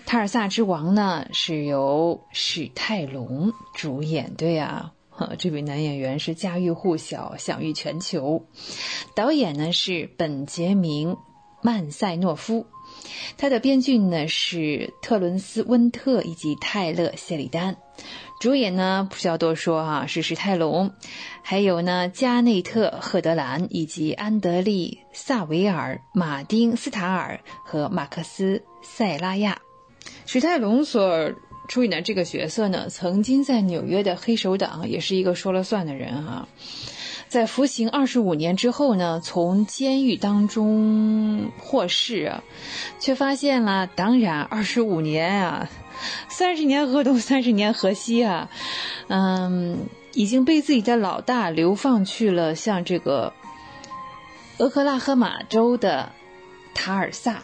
塔尔萨之王》呢是由史泰龙主演，对呀，这位男演员是家喻户晓、享誉全球。导演呢是本杰明·曼塞诺夫。他的编剧呢是特伦斯·温特以及泰勒·谢里丹，主演呢不需要多说哈，是史泰龙，还有呢加内特·赫德兰以及安德利·萨维尔、马丁·斯塔尔和马克思·塞拉亚。史泰龙所出演的这个角色呢，曾经在纽约的黑手党也是一个说了算的人哈。在服刑二十五年之后呢，从监狱当中获释，却发现了，当然二十五年啊，三十年河东，三十年河西啊，嗯，已经被自己的老大流放去了，像这个俄克拉荷马州的塔尔萨。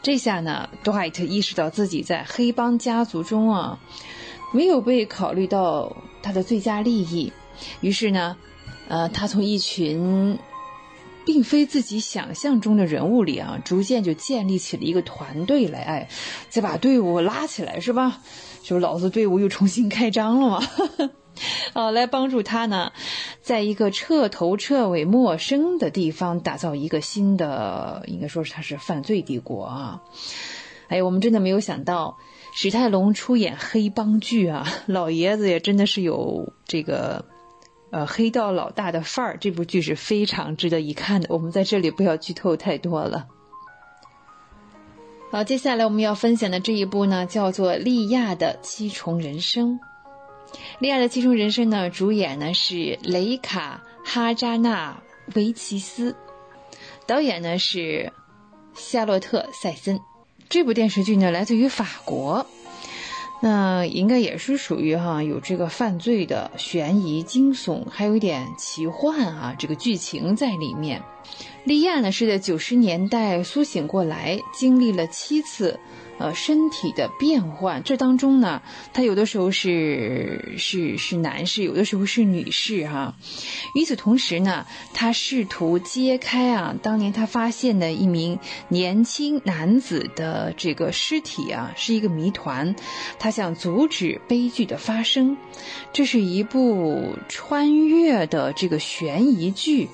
这下呢，杜海特意识到自己在黑帮家族中啊，没有被考虑到他的最佳利益，于是呢。呃，他从一群并非自己想象中的人物里啊，逐渐就建立起了一个团队来，哎，再把队伍拉起来，是吧？就是老子队伍又重新开张了嘛，啊，<laughs> 来帮助他呢，在一个彻头彻尾陌生的地方打造一个新的，应该说是他是犯罪帝国啊。哎，我们真的没有想到史泰龙出演黑帮剧啊，<laughs> 老爷子也真的是有这个。呃，黑道老大的范儿，这部剧是非常值得一看的。我们在这里不要剧透太多了。好，接下来我们要分享的这一部呢，叫做《利亚的七重人生》。《利亚的七重人生》呢，主演呢是雷卡哈扎纳维奇斯，导演呢是夏洛特塞森。这部电视剧呢，来自于法国。那应该也是属于哈有这个犯罪的悬疑惊悚，还有一点奇幻啊，这个剧情在里面。莉亚呢是在九十年代苏醒过来，经历了七次。呃，身体的变换，这当中呢，他有的时候是是是男士，有的时候是女士哈。与此同时呢，他试图揭开啊，当年他发现的一名年轻男子的这个尸体啊，是一个谜团。他想阻止悲剧的发生。这是一部穿越的这个悬疑剧，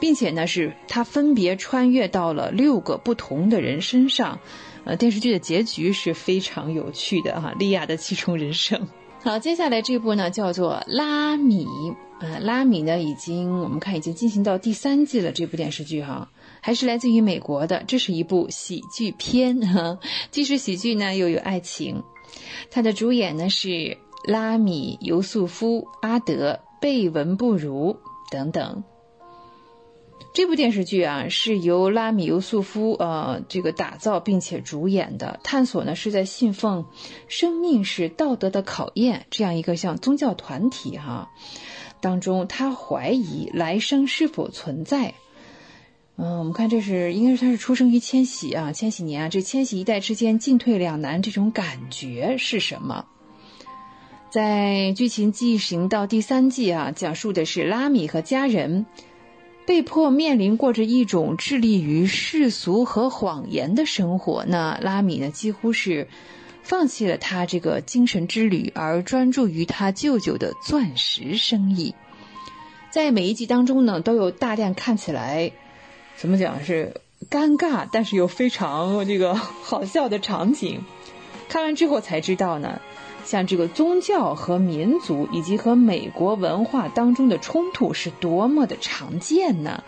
并且呢，是他分别穿越到了六个不同的人身上。呃，电视剧的结局是非常有趣的哈，莉亚的七重人生。好，接下来这部呢叫做《拉米》，呃，拉米呢已经我们看已经进行到第三季了。这部电视剧哈，还是来自于美国的，这是一部喜剧片哈，既是喜剧呢又有爱情。它的主演呢是拉米、尤素夫、阿德、贝文布如等等。这部电视剧啊，是由拉米尤素夫呃这个打造并且主演的，探索呢是在信奉生命是道德的考验这样一个像宗教团体哈当中，他怀疑来生是否存在。嗯，我们看这是应该是他是出生于千禧啊，千禧年啊，这千禧一代之间进退两难这种感觉是什么？在剧情进行到第三季啊，讲述的是拉米和家人。被迫面临过着一种致力于世俗和谎言的生活，那拉米呢几乎是放弃了他这个精神之旅，而专注于他舅舅的钻石生意。在每一集当中呢，都有大量看起来怎么讲是尴尬，但是又非常这个好笑的场景。看完之后才知道呢。像这个宗教和民族以及和美国文化当中的冲突是多么的常见呢？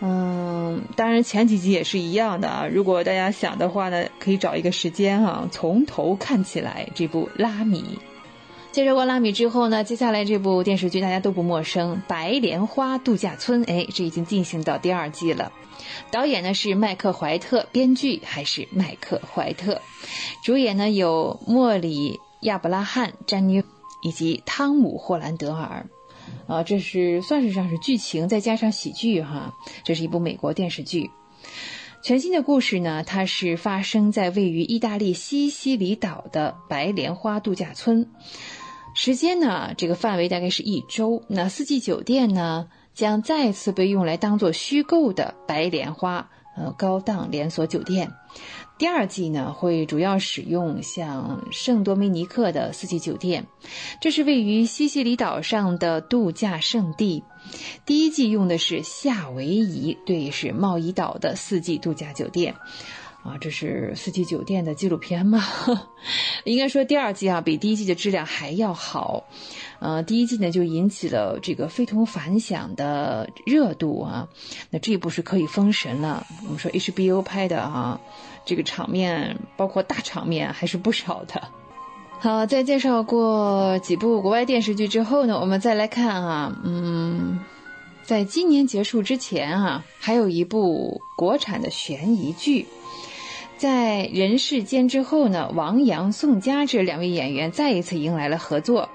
嗯，当然前几集也是一样的啊。如果大家想的话呢，可以找一个时间啊，从头看起来这部《拉米》。介绍过《拉米》之后呢，接下来这部电视剧大家都不陌生，《白莲花度假村》。哎，这已经进行到第二季了。导演呢是麦克怀特，编剧还是麦克怀特，主演呢有莫里。亚伯拉罕·詹妮以及汤姆·霍兰德尔，啊，这是算是上是剧情再加上喜剧哈。这是一部美国电视剧，全新的故事呢，它是发生在位于意大利西西里岛的白莲花度假村，时间呢，这个范围大概是一周。那四季酒店呢，将再次被用来当做虚构的白莲花呃高档连锁酒店。第二季呢，会主要使用像圣多米尼克的四季酒店，这是位于西西里岛上的度假胜地。第一季用的是夏威夷，对，是贸易岛的四季度假酒店。啊，这是四季酒店的纪录片吗？<laughs> 应该说第二季啊，比第一季的质量还要好。呃，第一季呢就引起了这个非同凡响的热度啊。那这一部是可以封神了。我们说 HBO 拍的啊，这个场面包括大场面还是不少的。好，在介绍过几部国外电视剧之后呢，我们再来看啊，嗯，在今年结束之前啊，还有一部国产的悬疑剧。在人世间之后呢，王阳、宋佳这两位演员再一次迎来了合作。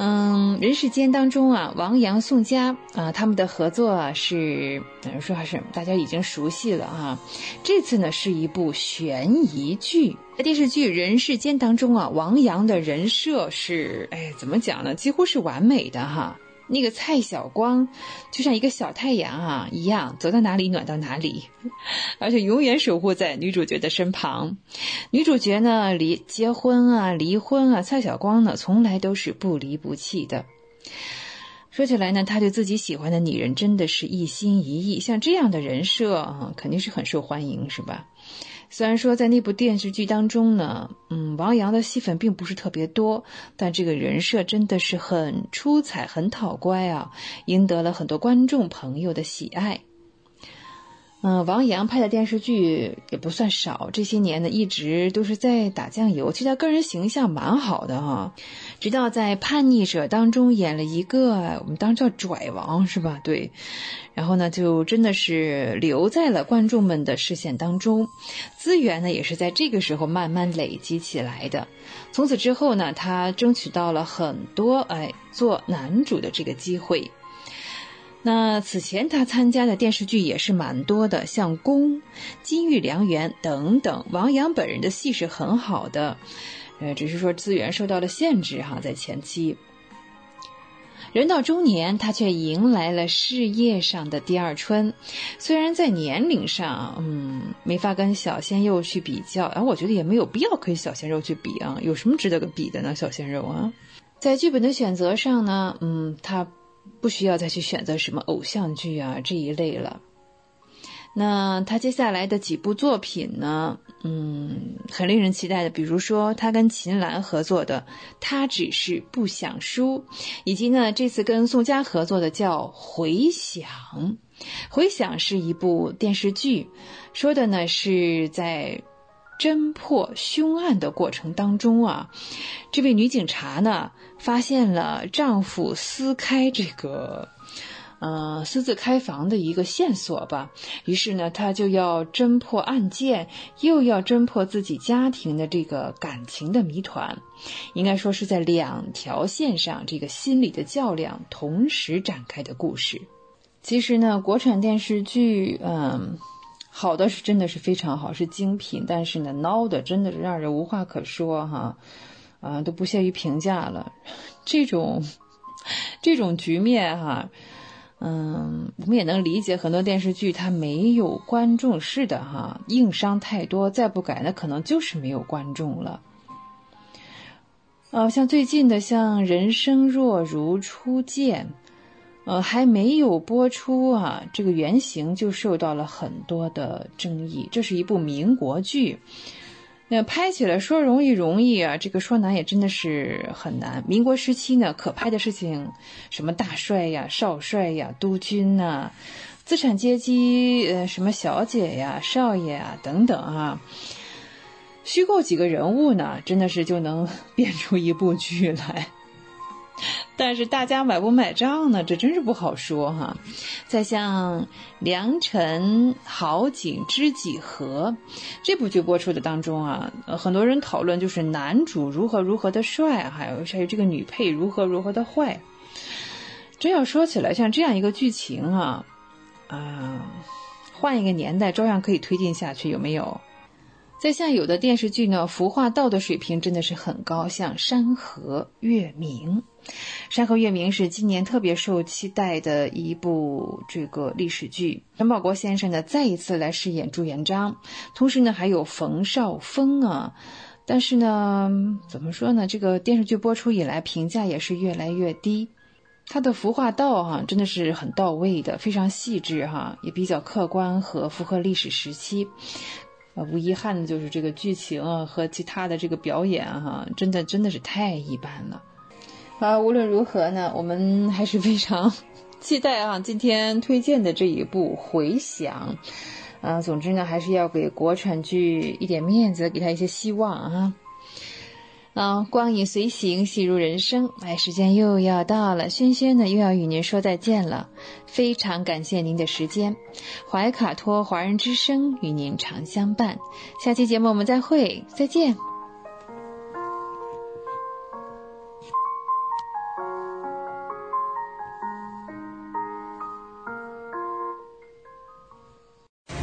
嗯，人世间当中啊，王阳、宋佳啊，他们的合作是，等于说还是大家已经熟悉了啊。这次呢是一部悬疑剧，在电视剧《人世间》当中啊，王阳的人设是，哎，怎么讲呢？几乎是完美的哈。那个蔡晓光，就像一个小太阳啊一样，走到哪里暖到哪里，而且永远守护在女主角的身旁。女主角呢，离结婚啊、离婚啊，蔡晓光呢，从来都是不离不弃的。说起来呢，他对自己喜欢的女人真的是一心一意，像这样的人设啊，肯定是很受欢迎，是吧？虽然说在那部电视剧当中呢，嗯，王阳的戏份并不是特别多，但这个人设真的是很出彩、很讨乖啊，赢得了很多观众朋友的喜爱。嗯，王阳拍的电视剧也不算少，这些年呢一直都是在打酱油，其实他个人形象蛮好的哈。直到在《叛逆者》当中演了一个，我们当时叫拽王是吧？对，然后呢就真的是留在了观众们的视线当中，资源呢也是在这个时候慢慢累积起来的。从此之后呢，他争取到了很多哎做男主的这个机会。那此前他参加的电视剧也是蛮多的，像《宫》《金玉良缘》等等。王阳本人的戏是很好的，呃，只是说资源受到了限制哈，在前期。人到中年，他却迎来了事业上的第二春。虽然在年龄上，嗯，没法跟小鲜肉去比较，而我觉得也没有必要跟小鲜肉去比啊，有什么值得比的呢？小鲜肉啊，在剧本的选择上呢，嗯，他。不需要再去选择什么偶像剧啊这一类了。那他接下来的几部作品呢？嗯，很令人期待的，比如说他跟秦岚合作的《他只是不想输》，以及呢这次跟宋佳合作的叫《回响》。《回响》是一部电视剧，说的呢是在。侦破凶案的过程当中啊，这位女警察呢发现了丈夫私开这个，呃，私自开房的一个线索吧。于是呢，她就要侦破案件，又要侦破自己家庭的这个感情的谜团。应该说是在两条线上，这个心理的较量同时展开的故事。其实呢，国产电视剧，嗯。好的是真的是非常好，是精品，但是呢，孬的真的是让人无话可说哈，啊，都不屑于评价了。<laughs> 这种这种局面哈，嗯，我们也能理解，很多电视剧它没有观众是的哈，硬伤太多，再不改那可能就是没有观众了。啊，像最近的像《人生若如初见》。呃，还没有播出啊，这个原型就受到了很多的争议。这是一部民国剧，那拍起来说容易容易啊，这个说难也真的是很难。民国时期呢，可拍的事情，什么大帅呀、少帅呀、督军呐，资产阶级呃，什么小姐呀、少爷啊等等啊，虚构几个人物呢，真的是就能 <laughs> 编出一部剧来。<laughs> 但是大家买不买账呢？这真是不好说哈。再像《良辰好景知几何》这部剧播出的当中啊，很多人讨论就是男主如何如何的帅，还有还有这个女配如何如何的坏。真要说起来，像这样一个剧情啊，啊，换一个年代照样可以推进下去，有没有？在像有的电视剧呢，服化道的水平真的是很高，像《山河月明》。《山河月明》是今年特别受期待的一部这个历史剧。陈宝国先生呢，再一次来饰演朱元璋，同时呢，还有冯绍峰啊。但是呢，怎么说呢？这个电视剧播出以来，评价也是越来越低。他的服化道哈，真的是很到位的，非常细致哈，也比较客观和符合历史时期。呃，无遗憾的就是这个剧情啊和其他的这个表演哈，真的真的是太一般了。啊，无论如何呢，我们还是非常 <laughs> 期待啊今天推荐的这一部《回响》。啊，总之呢，还是要给国产剧一点面子，给他一些希望啊。啊，光影随行，戏如人生。哎，时间又要到了，轩轩呢又要与您说再见了。非常感谢您的时间，怀卡托华人之声与您常相伴。下期节目我们再会，再见。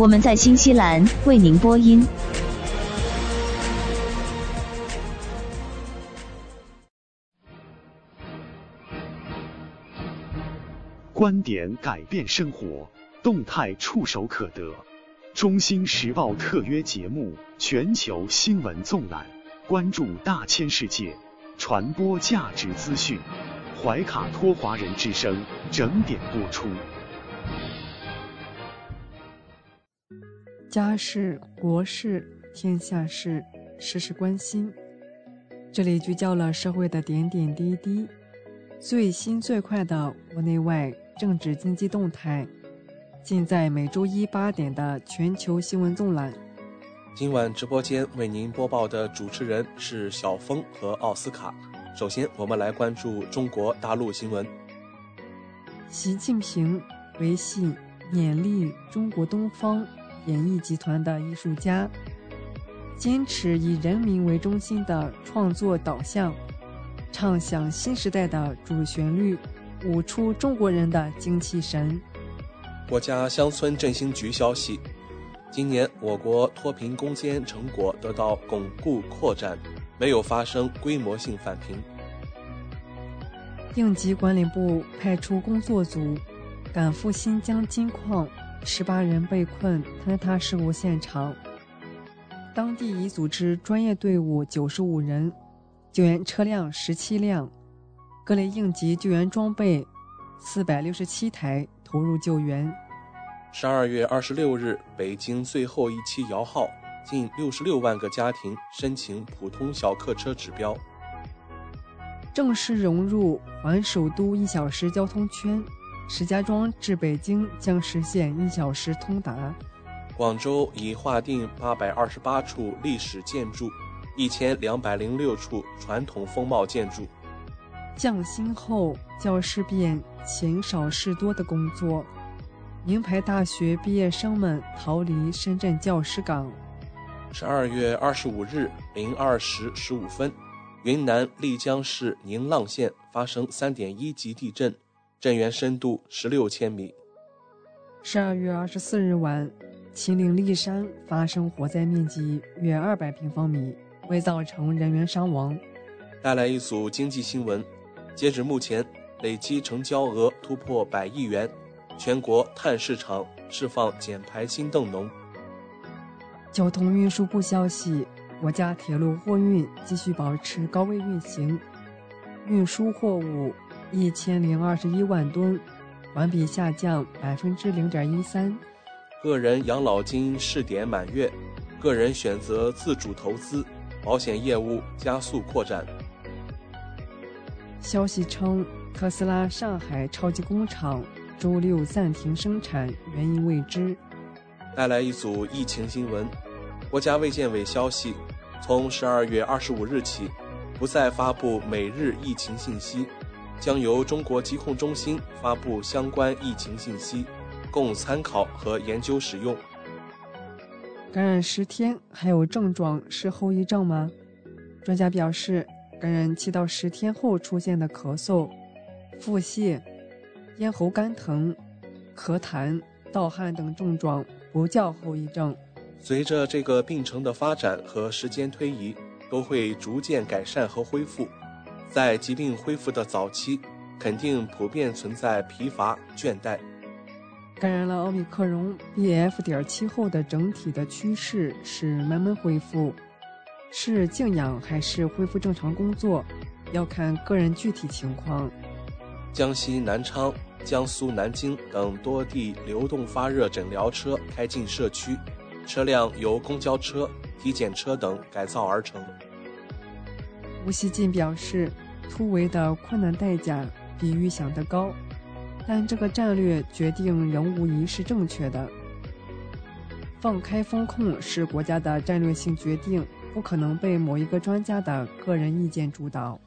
我们在新西兰为您播音。观点改变生活，动态触手可得。中新时报特约节目《全球新闻纵览》，关注大千世界，传播价值资讯。怀卡托华人之声整点播出。家事、国事、天下事，事事关心。这里聚焦了社会的点点滴滴，最新最快的国内外政治经济动态，尽在每周一八点的全球新闻纵览。今晚直播间为您播报的主持人是小峰和奥斯卡。首先，我们来关注中国大陆新闻。习近平维系勉励中国东方。演艺集团的艺术家坚持以人民为中心的创作导向，唱响新时代的主旋律，舞出中国人的精气神。国家乡村振兴局消息，今年我国脱贫攻坚成果得到巩固扩展，没有发生规模性返贫。应急管理部派出工作组赶赴新疆金矿。十八人被困坍塌事故现场，当地已组织专业队伍九十五人，救援车辆十七辆，各类应急救援装备四百六十七台投入救援。十二月二十六日，北京最后一期摇号，近六十六万个家庭申请普通小客车指标，正式融入环首都一小时交通圈。石家庄至北京将实现一小时通达。广州已划定八百二十八处历史建筑，一千两百零六处传统风貌建筑。降薪后，教师变钱少事多的工作。名牌大学毕业生们逃离深圳教师岗。十二月二十五日零二时十五分，云南丽江市宁浪县发生三点一级地震。震源深度十六千米。十二月二十四日晚，秦岭骊山发生火灾，面积约二百平方米，未造成人员伤亡。带来一组经济新闻：截止目前，累计成交额突破百亿元，全国碳市场释放减排新动能。交通运输部消息，国家铁路货运继续保持高位运行，运输货物。一千零二十一万吨，环比下降百分之零点一三。个人养老金试点满月，个人选择自主投资，保险业务加速扩展。消息称，特斯拉上海超级工厂周六暂停生产，原因未知。带来一组疫情新闻：国家卫健委消息，从十二月二十五日起，不再发布每日疫情信息。将由中国疾控中心发布相关疫情信息，供参考和研究使用。感染十天还有症状是后遗症吗？专家表示，感染七到十天后出现的咳嗽、腹泻、咽喉干疼、咳痰、盗汗等症状不叫后遗症，随着这个病程的发展和时间推移，都会逐渐改善和恢复。在疾病恢复的早期，肯定普遍存在疲乏、倦怠。感染了奥密克戎 BF. 点七后的整体的趋势是慢慢恢复，是静养还是恢复正常工作，要看个人具体情况。江西南昌、江苏南京等多地流动发热诊疗车开进社区，车辆由公交车、体检车等改造而成。吴锡进表示，突围的困难代价比预想的高。但这个战略决定仍无疑是正确的。放开风控是国家的战略性决定，不可能被某一个专家的个人意见主导。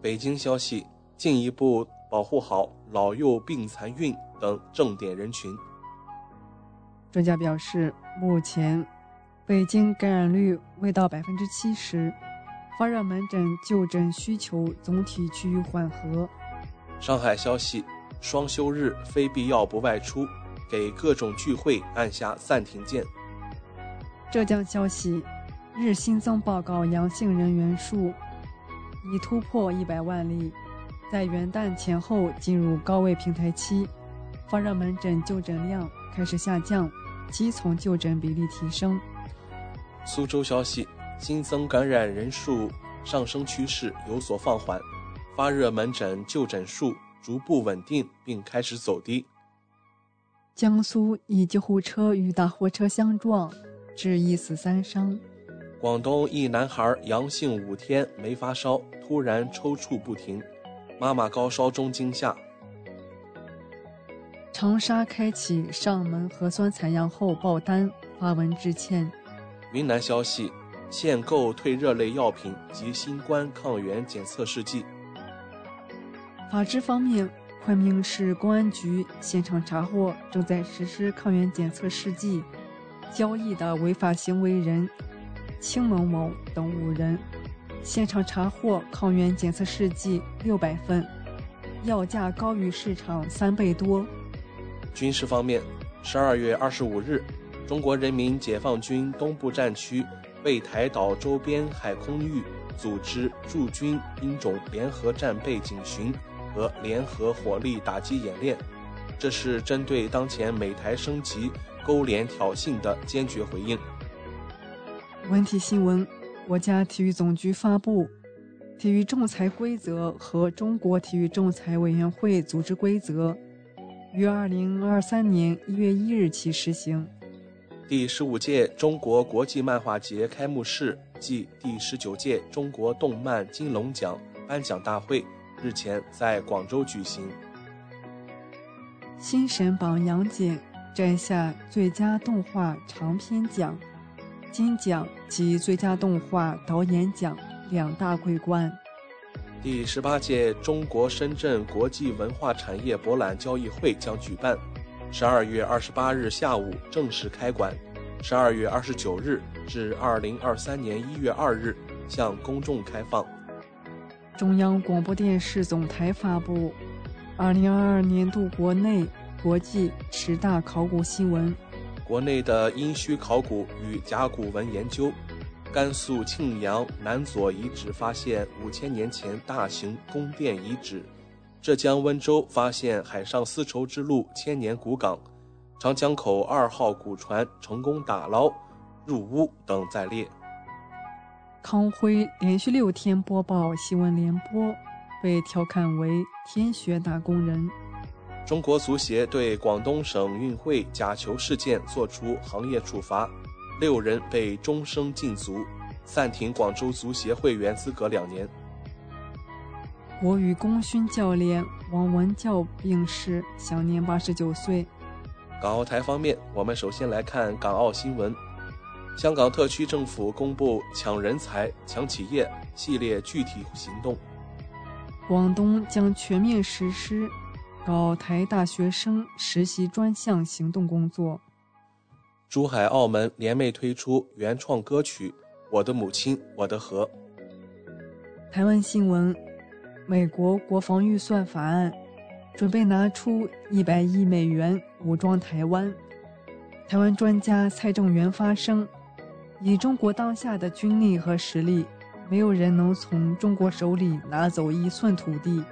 北京消息：进一步保护好老幼病残孕等重点人群。专家表示，目前北京感染率未到百分之七十，发热门诊就诊需求总体趋于缓和。上海消息。双休日非必要不外出，给各种聚会按下暂停键。浙江消息，日新增报告阳性人员数已突破一百万例，在元旦前后进入高位平台期，发热门诊就诊量开始下降，基层就诊比例提升。苏州消息，新增感染人数上升趋势有所放缓，发热门诊就诊数。逐步稳定并开始走低。江苏一救护车与大货车相撞，致一死三伤。广东一男孩阳性五天没发烧，突然抽搐不停，妈妈高烧中惊吓。长沙开启上门核酸采样后爆单，发文致歉。云南消息限购退热类药品及新冠抗原检测试剂。法制方面，昆明市公安局现场查获正在实施抗原检测试剂交易的违法行为人青某某等五人，现场查获抗原检测试剂六百份，药价高于市场三倍多。军事方面，十二月二十五日，中国人民解放军东部战区为台岛周边海空域组织驻军兵种联合战备警巡。和联合火力打击演练，这是针对当前美台升级勾连挑衅的坚决回应。文体新闻：国家体育总局发布《体育仲裁规则》和《中国体育仲裁委员会组织规则》，于二零二三年一月一日起实行。第十五届中国国际漫画节开幕式暨第十九届中国动漫金龙奖颁奖大会。日前在广州举行。新神榜杨戬摘下最佳动画长片奖、金奖及最佳动画导演奖两大桂冠。第十八届中国深圳国际文化产业博览交易会将举办，十二月二十八日下午正式开馆，十二月二十九日至二零二三年一月二日向公众开放。中央广播电视总台发布二零二二年度国内、国际十大考古新闻。国内的殷墟考古与甲骨文研究：甘肃庆阳南左遗址发现五千年前大型宫殿遗址；浙江温州发现海上丝绸之路千年古港；长江口二号古船成功打捞入坞等在列。康辉连续六天播报新闻联播，被调侃为“天学打工人”。中国足协对广东省运会假球事件作出行业处罚，六人被终生禁足，暂停广州足协会员资格两年。国羽功勋教练王文教病逝，享年八十九岁。港澳台方面，我们首先来看港澳新闻。香港特区政府公布“抢人才、抢企业”系列具体行动。广东将全面实施港澳台大学生实习专项行动工作。珠海、澳门联袂推出原创歌曲《我的母亲，我的河》。台湾新闻：美国国防预算法案准备拿出一百亿美元武装台湾。台湾专家蔡正元发声：以中国当下的军力和实力，没有人能从中国手里拿走一寸土地。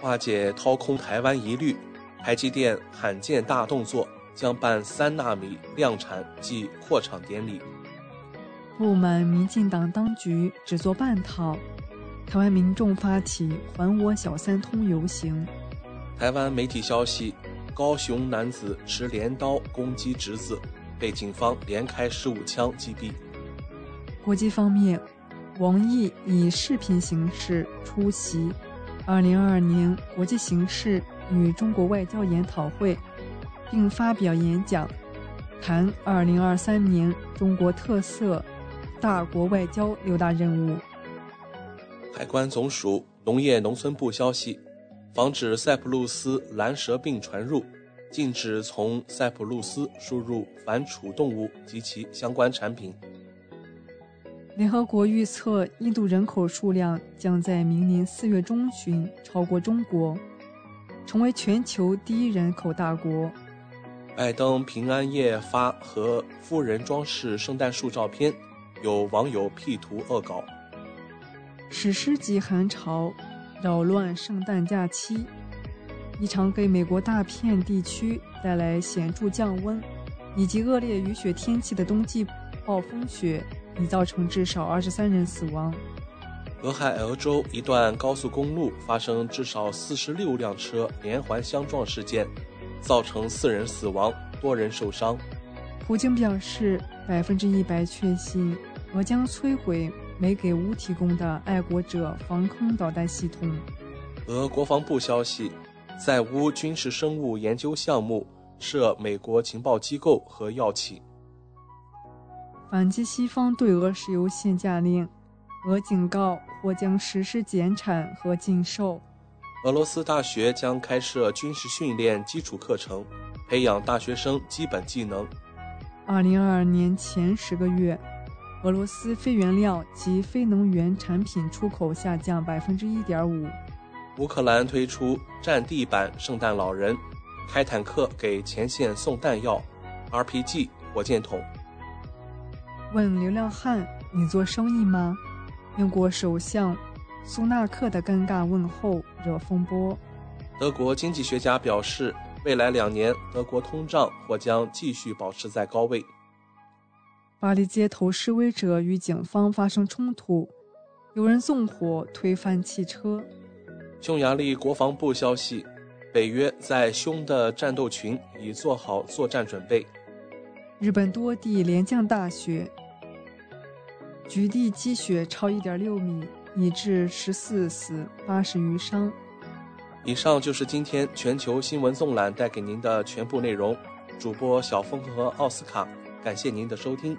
化解掏空台湾疑虑，台积电罕见大动作，将办三纳米量产暨扩厂典礼。不满民进党当局只做半套，台湾民众发起“还我小三通”游行。台湾媒体消息：高雄男子持镰刀攻击侄子，被警方连开十五枪击毙。国际方面，王毅以视频形式出席2022年国际形势与中国外交研讨会，并发表演讲，谈2023年中国特色大国外交六大任务。海关总署农业农村部消息。防止塞浦路斯蓝蛇病传入，禁止从塞浦路斯输入反刍动物及其相关产品。联合国预测，印度人口数量将在明年四月中旬超过中国，成为全球第一人口大国。拜登平安夜发和夫人装饰圣诞树照片，有网友 P 图恶搞。史诗级寒潮。扰乱圣诞假期，一场给美国大片地区带来显著降温以及恶劣雨雪天气的冬季暴风雪，已造成至少二十三人死亡。俄亥俄州一段高速公路发生至少四十六辆车连环相撞事件，造成四人死亡，多人受伤。普京表示，百分之一百确信俄将摧毁。没给乌提供的爱国者防空导弹系统。俄国防部消息，在乌军事生物研究项目设美国情报机构和药企。反击西方对俄石油限价令，俄警告或将实施减产和禁售。俄罗斯大学将开设军事训练基础课程，培养大学生基本技能。二零二二年前十个月。俄罗斯非原料及非能源产品出口下降百分之一点五。乌克兰推出战地版圣诞老人，开坦克给前线送弹药，RPG 火箭筒。问流浪汉：“你做生意吗？”英国首相苏纳克的尴尬问候惹风波。德国经济学家表示，未来两年德国通胀或将继续保持在高位。巴黎街头示威者与警方发生冲突，有人纵火推翻汽车。匈牙利国防部消息，北约在匈的战斗群已做好作战准备。日本多地连降大雪，局地积雪超一点六米，已致十四死八十余伤。以上就是今天全球新闻纵览带给您的全部内容。主播小峰和奥斯卡。感谢您的收听。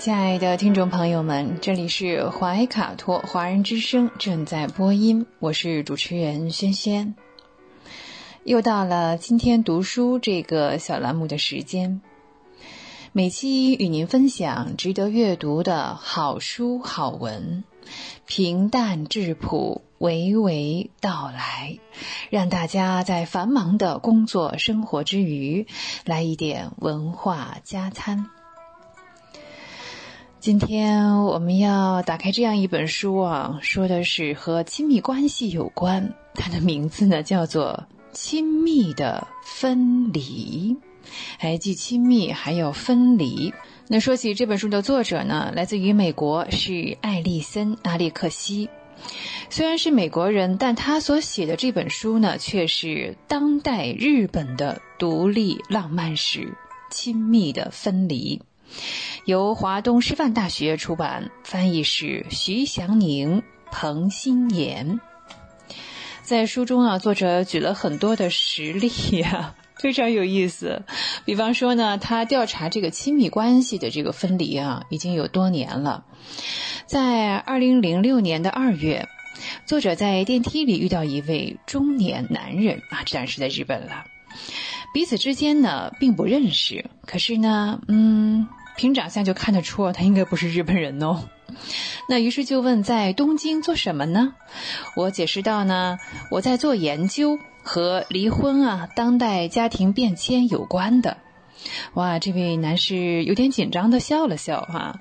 亲爱的听众朋友们，这里是怀卡托华人之声正在播音，我是主持人轩轩。又到了今天读书这个小栏目的时间，每期与您分享值得阅读的好书好文，平淡质朴，娓娓道来，让大家在繁忙的工作生活之余，来一点文化加餐。今天我们要打开这样一本书啊，说的是和亲密关系有关。它的名字呢叫做《亲密的分离》，还既亲密还有分离。那说起这本书的作者呢，来自于美国，是艾丽森·阿列克西。虽然是美国人，但他所写的这本书呢，却是当代日本的独立浪漫史。亲密的分离，由华东师范大学出版，翻译是徐祥宁、彭新言。在书中啊，作者举了很多的实例呀，非常有意思。比方说呢，他调查这个亲密关系的这个分离啊，已经有多年了。在二零零六年的二月，作者在电梯里遇到一位中年男人啊，这当然是在日本了。彼此之间呢并不认识，可是呢，嗯，凭长相就看得出他应该不是日本人哦。<laughs> 那于是就问在东京做什么呢？我解释道呢，我在做研究和离婚啊、当代家庭变迁有关的。哇，这位男士有点紧张的笑了笑哈，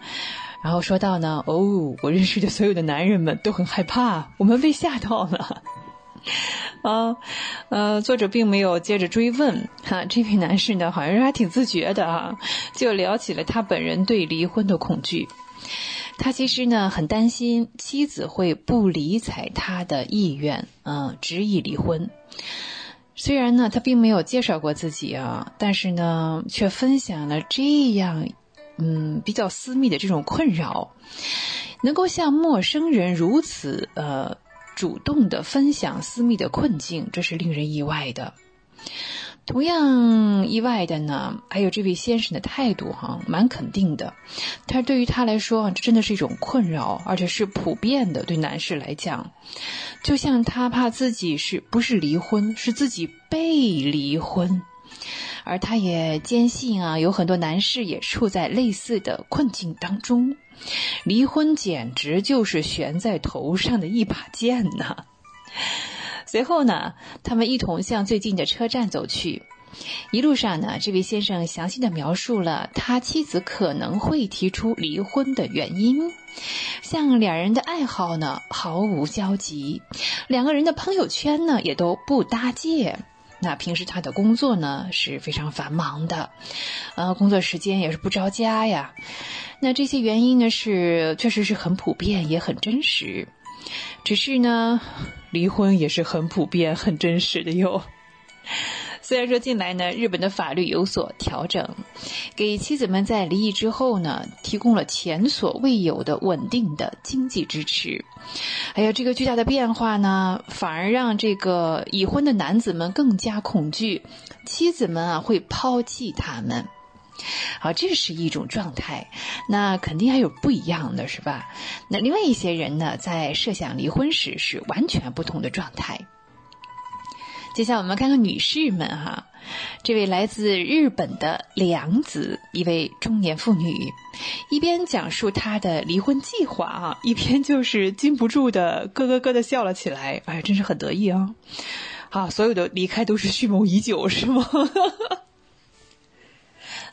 然后说道呢，哦，我认识的所有的男人们都很害怕，我们被吓到了。啊，<laughs> 呃，作者并没有接着追问哈，这位男士呢，好像是还挺自觉的啊，就聊起了他本人对离婚的恐惧。他其实呢，很担心妻子会不理睬他的意愿，嗯，执意离婚。虽然呢，他并没有介绍过自己啊，但是呢，却分享了这样，嗯，比较私密的这种困扰，能够向陌生人如此，呃。主动的分享私密的困境，这是令人意外的。同样意外的呢，还有这位先生的态度，哈，蛮肯定的。他对于他来说，这真的是一种困扰，而且是普遍的。对男士来讲，就像他怕自己是不是离婚，是自己被离婚，而他也坚信啊，有很多男士也处在类似的困境当中。离婚简直就是悬在头上的一把剑呐！随后呢，他们一同向最近的车站走去。一路上呢，这位先生详细的描述了他妻子可能会提出离婚的原因，像两人的爱好呢毫无交集，两个人的朋友圈呢也都不搭界。那平时他的工作呢是非常繁忙的，呃，工作时间也是不着家呀。那这些原因呢，是确实是很普遍，也很真实。只是呢，离婚也是很普遍、很真实的哟。虽然说近来呢，日本的法律有所调整，给妻子们在离异之后呢，提供了前所未有的稳定的经济支持。还有这个巨大的变化呢，反而让这个已婚的男子们更加恐惧，妻子们啊会抛弃他们。好，这是一种状态，那肯定还有不一样的是吧？那另外一些人呢，在设想离婚时是完全不同的状态。接下来我们看看女士们哈，这位来自日本的良子，一位中年妇女，一边讲述她的离婚计划啊，一边就是禁不住的咯咯咯的笑了起来，哎，真是很得意啊！好，所有的离开都是蓄谋已久，是吗？<laughs>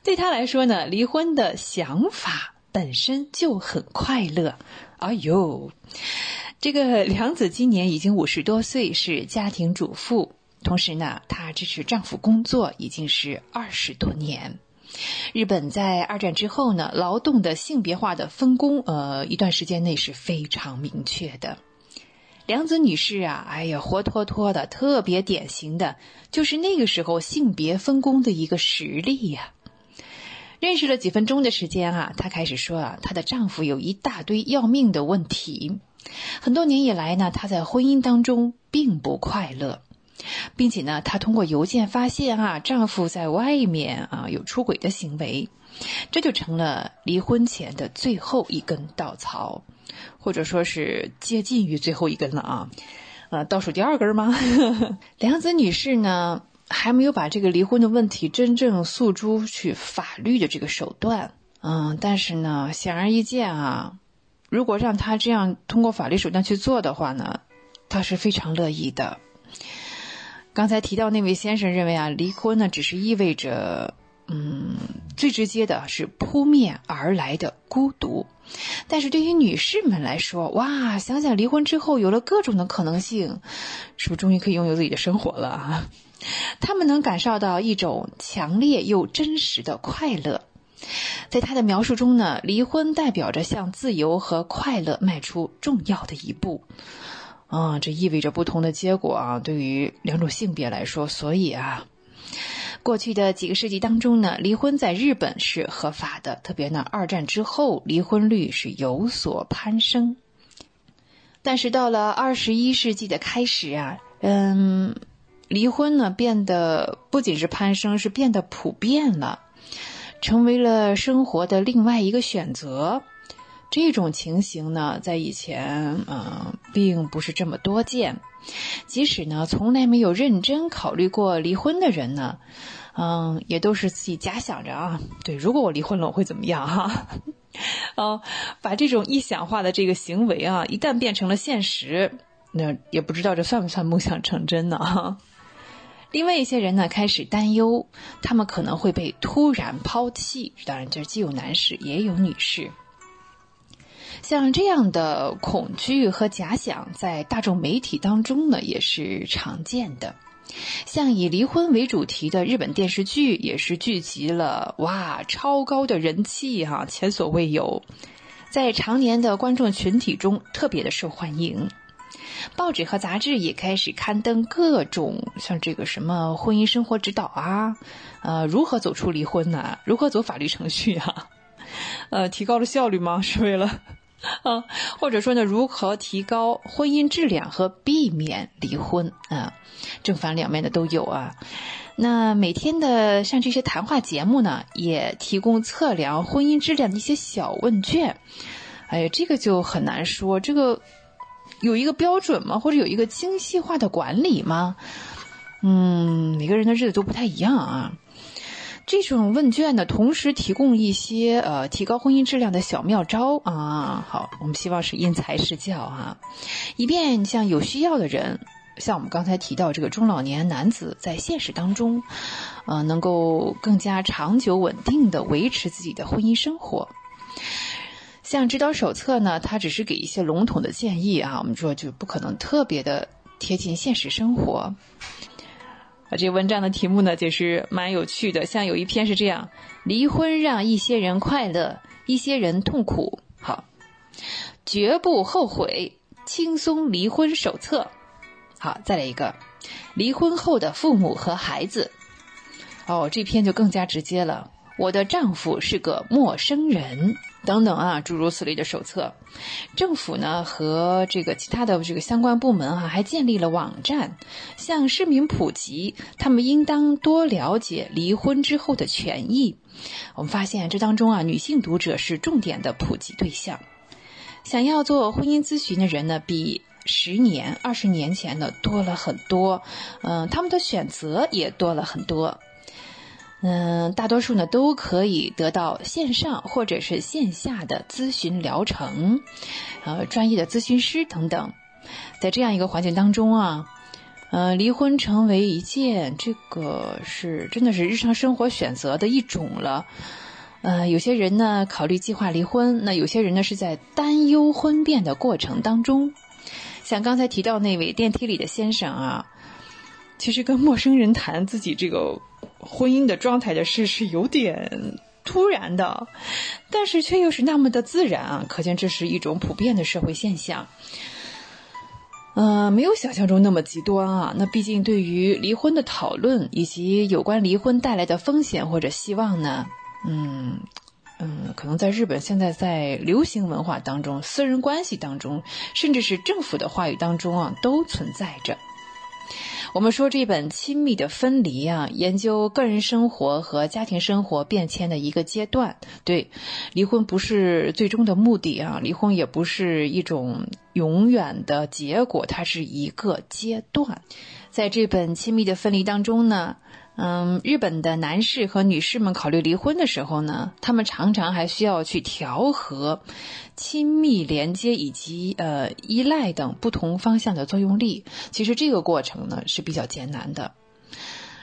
对他来说呢，离婚的想法本身就很快乐。哎呦，这个梁子今年已经五十多岁，是家庭主妇，同时呢，她支持丈夫工作已经是二十多年。日本在二战之后呢，劳动的性别化的分工，呃，一段时间内是非常明确的。梁子女士啊，哎呀，活脱脱的，特别典型的，就是那个时候性别分工的一个实例呀。认识了几分钟的时间啊，她开始说啊，她的丈夫有一大堆要命的问题。很多年以来呢，她在婚姻当中并不快乐，并且呢，她通过邮件发现啊，丈夫在外面啊有出轨的行为，这就成了离婚前的最后一根稻草，或者说是接近于最后一根了啊，呃，倒数第二根吗？<laughs> 梁子女士呢？还没有把这个离婚的问题真正诉诸去法律的这个手段，嗯，但是呢，显而易见啊，如果让他这样通过法律手段去做的话呢，他是非常乐意的。刚才提到那位先生认为啊，离婚呢只是意味着，嗯，最直接的是扑面而来的孤独，但是对于女士们来说，哇，想想离婚之后有了各种的可能性，是不是终于可以拥有自己的生活了啊？<laughs> 他们能感受到一种强烈又真实的快乐，在他的描述中呢，离婚代表着向自由和快乐迈出重要的一步。啊，这意味着不同的结果啊，对于两种性别来说。所以啊，过去的几个世纪当中呢，离婚在日本是合法的，特别呢，二战之后离婚率是有所攀升。但是到了二十一世纪的开始啊，嗯，离婚呢变得不仅是攀升，是变得普遍了，成为了生活的另外一个选择。这种情形呢，在以前嗯，并不是这么多见。即使呢，从来没有认真考虑过离婚的人呢，嗯，也都是自己假想着啊，对，如果我离婚了，我会怎么样哈？<laughs> 哦，把这种臆想化的这个行为啊，一旦变成了现实，那也不知道这算不算梦想成真呢？哈。<laughs> 另外一些人呢，开始担忧，他们可能会被突然抛弃。当然，这既有男士也有女士。像这样的恐惧和假想，在大众媒体当中呢，也是常见的。像以离婚为主题的日本电视剧，也是聚集了哇超高的人气哈，前所未有，在常年的观众群体中特别的受欢迎。报纸和杂志也开始刊登各种像这个什么婚姻生活指导啊，呃，如何走出离婚呢？如何走法律程序啊？呃，提高了效率吗？<laughs> 是为了？<laughs> 啊，或者说呢，如何提高婚姻质量和避免离婚啊？正反两面的都有啊。那每天的像这些谈话节目呢，也提供测量婚姻质量的一些小问卷。哎呀，这个就很难说，这个有一个标准吗？或者有一个精细化的管理吗？嗯，每个人的日子都不太一样啊。这种问卷呢，同时提供一些呃提高婚姻质量的小妙招啊。好，我们希望是因材施教啊，以便像有需要的人，像我们刚才提到这个中老年男子，在现实当中，呃，能够更加长久稳定的维持自己的婚姻生活。像指导手册呢，它只是给一些笼统的建议啊，我们说就不可能特别的贴近现实生活。啊，这文章的题目呢，就是蛮有趣的。像有一篇是这样：离婚让一些人快乐，一些人痛苦。好，绝不后悔，轻松离婚手册。好，再来一个，离婚后的父母和孩子。哦，这篇就更加直接了。我的丈夫是个陌生人。等等啊，诸如此类的手册，政府呢和这个其他的这个相关部门啊，还建立了网站，向市民普及，他们应当多了解离婚之后的权益。我们发现这当中啊，女性读者是重点的普及对象。想要做婚姻咨询的人呢，比十年、二十年前呢多了很多，嗯，他们的选择也多了很多。嗯，大多数呢都可以得到线上或者是线下的咨询疗程，呃，专业的咨询师等等。在这样一个环境当中啊，呃，离婚成为一件这个是真的是日常生活选择的一种了。呃，有些人呢考虑计划离婚，那有些人呢是在担忧婚变的过程当中。像刚才提到那位电梯里的先生啊，其实跟陌生人谈自己这个。婚姻的状态的事是有点突然的，但是却又是那么的自然啊！可见这是一种普遍的社会现象。呃，没有想象中那么极端啊。那毕竟对于离婚的讨论以及有关离婚带来的风险或者希望呢，嗯嗯，可能在日本现在在流行文化当中、私人关系当中，甚至是政府的话语当中啊，都存在着。我们说这本《亲密的分离》啊，研究个人生活和家庭生活变迁的一个阶段。对，离婚不是最终的目的啊，离婚也不是一种永远的结果，它是一个阶段。在这本《亲密的分离》当中呢。嗯，日本的男士和女士们考虑离婚的时候呢，他们常常还需要去调和亲密连接以及呃依赖等不同方向的作用力。其实这个过程呢是比较艰难的。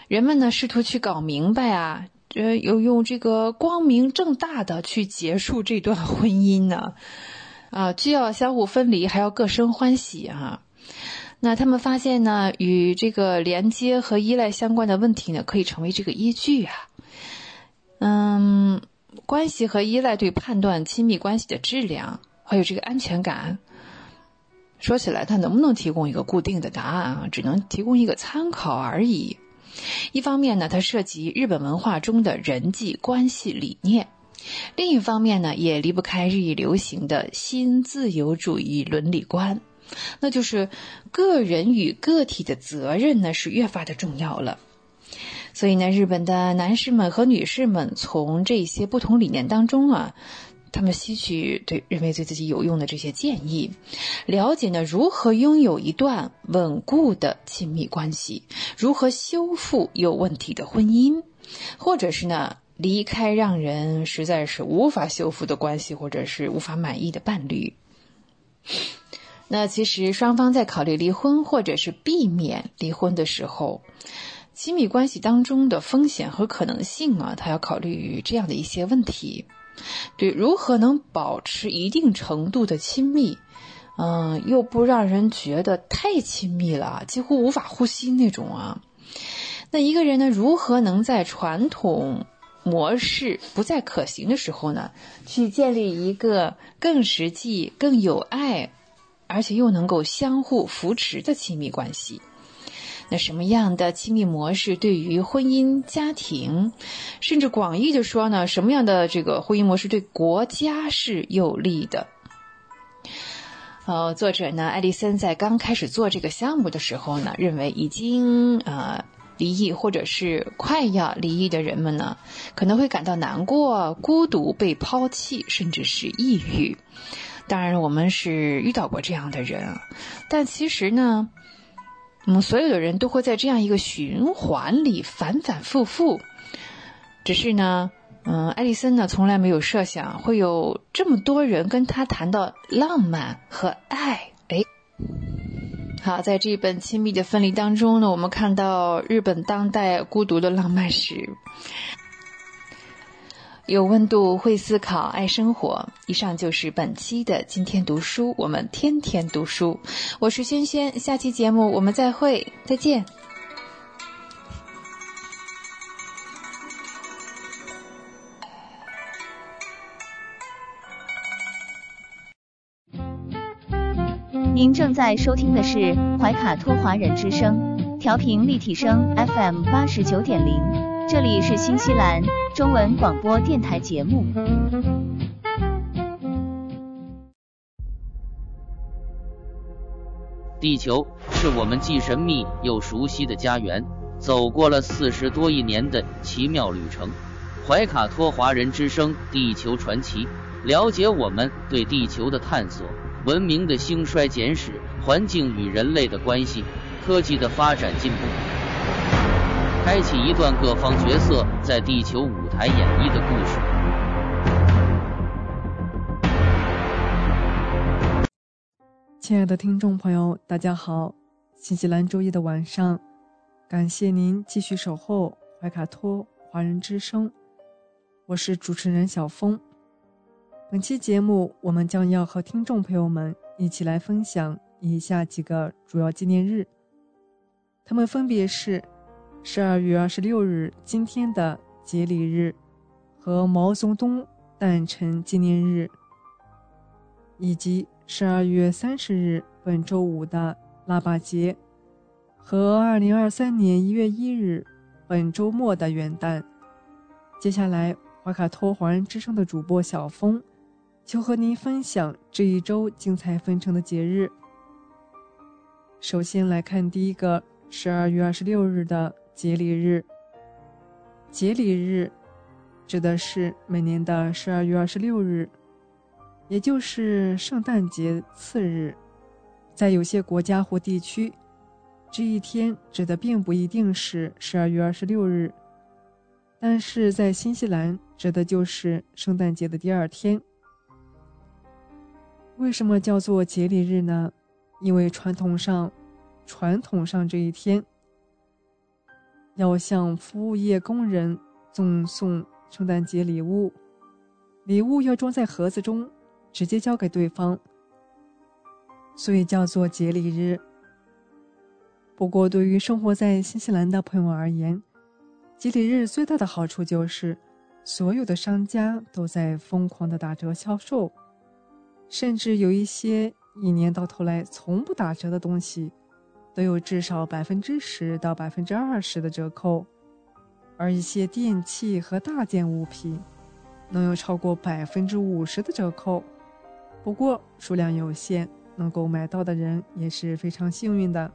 人们呢试图去搞明白啊，呃，有用这个光明正大的去结束这段婚姻呢，啊，既要相互分离，还要各生欢喜啊。那他们发现呢，与这个连接和依赖相关的问题呢，可以成为这个依据啊。嗯，关系和依赖对判断亲密关系的质量还有这个安全感，说起来，它能不能提供一个固定的答案啊？只能提供一个参考而已。一方面呢，它涉及日本文化中的人际关系理念；另一方面呢，也离不开日益流行的新自由主义伦理观，那就是个人与个体的责任呢是越发的重要了。所以呢，日本的男士们和女士们从这些不同理念当中啊，他们吸取对认为对自己有用的这些建议，了解呢如何拥有一段稳固的亲密关系，如何修复有问题的婚姻，或者是呢离开让人实在是无法修复的关系，或者是无法满意的伴侣。那其实双方在考虑离婚或者是避免离婚的时候。亲密关系当中的风险和可能性啊，他要考虑这样的一些问题。对，如何能保持一定程度的亲密，嗯，又不让人觉得太亲密了，几乎无法呼吸那种啊？那一个人呢，如何能在传统模式不再可行的时候呢，去建立一个更实际、更有爱，而且又能够相互扶持的亲密关系？那什么样的亲密模式对于婚姻家庭，甚至广义的说呢？什么样的这个婚姻模式对国家是有利的？呃，作者呢，艾丽森在刚开始做这个项目的时候呢，认为已经呃离异或者是快要离异的人们呢，可能会感到难过、孤独、被抛弃，甚至是抑郁。当然，我们是遇到过这样的人，但其实呢。嗯，所有的人都会在这样一个循环里反反复复。只是呢，嗯，艾丽森呢从来没有设想会有这么多人跟他谈到浪漫和爱。哎，好，在这本《亲密的分离》当中呢，我们看到日本当代孤独的浪漫史。有温度，会思考，爱生活。以上就是本期的今天读书，我们天天读书。我是轩轩，下期节目我们再会，再见。您正在收听的是怀卡托华人之声，调频立体声 FM 八十九点零。这里是新西兰中文广播电台节目。地球是我们既神秘又熟悉的家园，走过了四十多亿年的奇妙旅程。怀卡托华人之声《地球传奇》，了解我们对地球的探索、文明的兴衰简史、环境与人类的关系、科技的发展进步。开启一段各方角色在地球舞台演绎的故事。亲爱的听众朋友，大家好！新西兰周一的晚上，感谢您继续守候怀卡托华人之声，我是主持人小峰。本期节目，我们将要和听众朋友们一起来分享以下几个主要纪念日，他们分别是。十二月二十六日，今天的节礼日，和毛泽东诞辰纪念日，以及十二月三十日本周五的腊八节，和二零二三年一月一日本周末的元旦。接下来，华卡托华人之声的主播小峰就和您分享这一周精彩纷呈的节日。首先来看第一个，十二月二十六日的。节礼日，节礼日指的是每年的十二月二十六日，也就是圣诞节次日。在有些国家或地区，这一天指的并不一定是十二月二十六日，但是在新西兰指的就是圣诞节的第二天。为什么叫做节礼日呢？因为传统上，传统上这一天。要向服务业工人赠送圣诞节礼物，礼物要装在盒子中，直接交给对方，所以叫做节礼日。不过，对于生活在新西兰的朋友而言，节礼日最大的好处就是所有的商家都在疯狂的打折销售，甚至有一些一年到头来从不打折的东西，都有至少百分之十到百分之二十的折扣，而一些电器和大件物品能有超过百分之五十的折扣。不过数量有限，能够买到的人也是非常幸运的。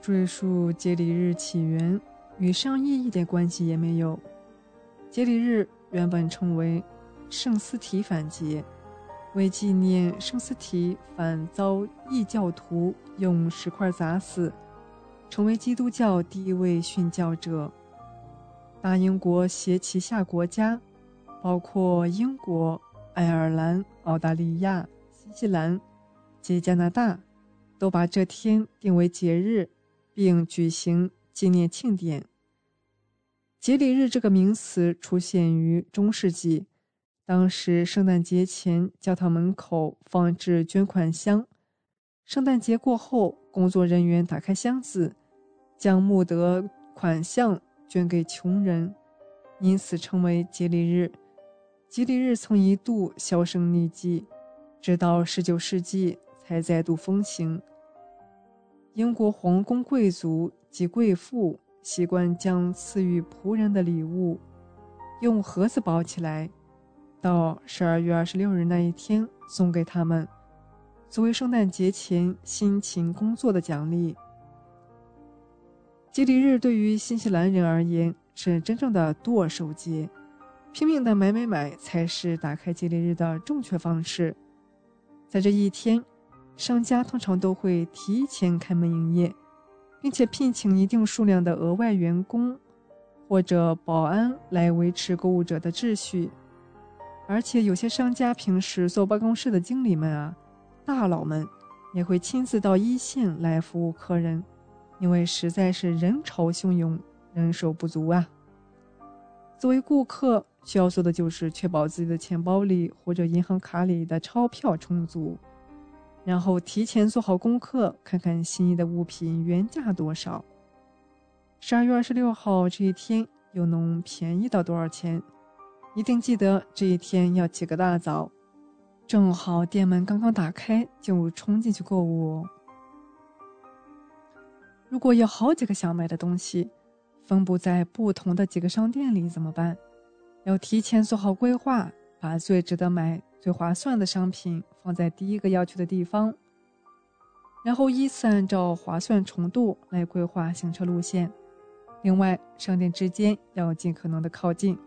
追溯节礼日起源，与商业一点关系也没有。节礼日原本称为圣斯提反节，为纪念圣斯提反遭异教徒用石块砸死，成为基督教第一位殉教者。大英国携旗下国家，包括英国。爱尔兰、澳大利亚、新西兰及加拿大都把这天定为节日，并举行纪念庆典。节礼日这个名词出现于中世纪，当时圣诞节前教堂门口放置捐款箱，圣诞节过后，工作人员打开箱子，将募得款项捐给穷人，因此称为节礼日。吉利日曾一度销声匿迹，直到19世纪才再度风行。英国皇宫贵族及贵妇习惯将赐予仆人的礼物用盒子包起来，到12月26日那一天送给他们，作为圣诞节前辛勤工作的奖励。吉利日对于新西兰人而言是真正的剁手节。拼命的买买买才是打开节礼日的正确方式。在这一天，商家通常都会提前开门营业，并且聘请一定数量的额外员工或者保安来维持购物者的秩序。而且，有些商家平时坐办公室的经理们啊，大佬们也会亲自到一线来服务客人，因为实在是人潮汹涌，人手不足啊。作为顾客。需要做的就是确保自己的钱包里或者银行卡里的钞票充足，然后提前做好功课，看看心仪的物品原价多少。十二月二十六号这一天又能便宜到多少钱？一定记得这一天要起个大早，正好店门刚刚打开就冲进去购物。如果有好几个想买的东西，分布在不同的几个商店里怎么办？要提前做好规划，把最值得买、最划算的商品放在第一个要去的地方，然后依次按照划算程度来规划行车路线。另外，商店之间要尽可能的靠近。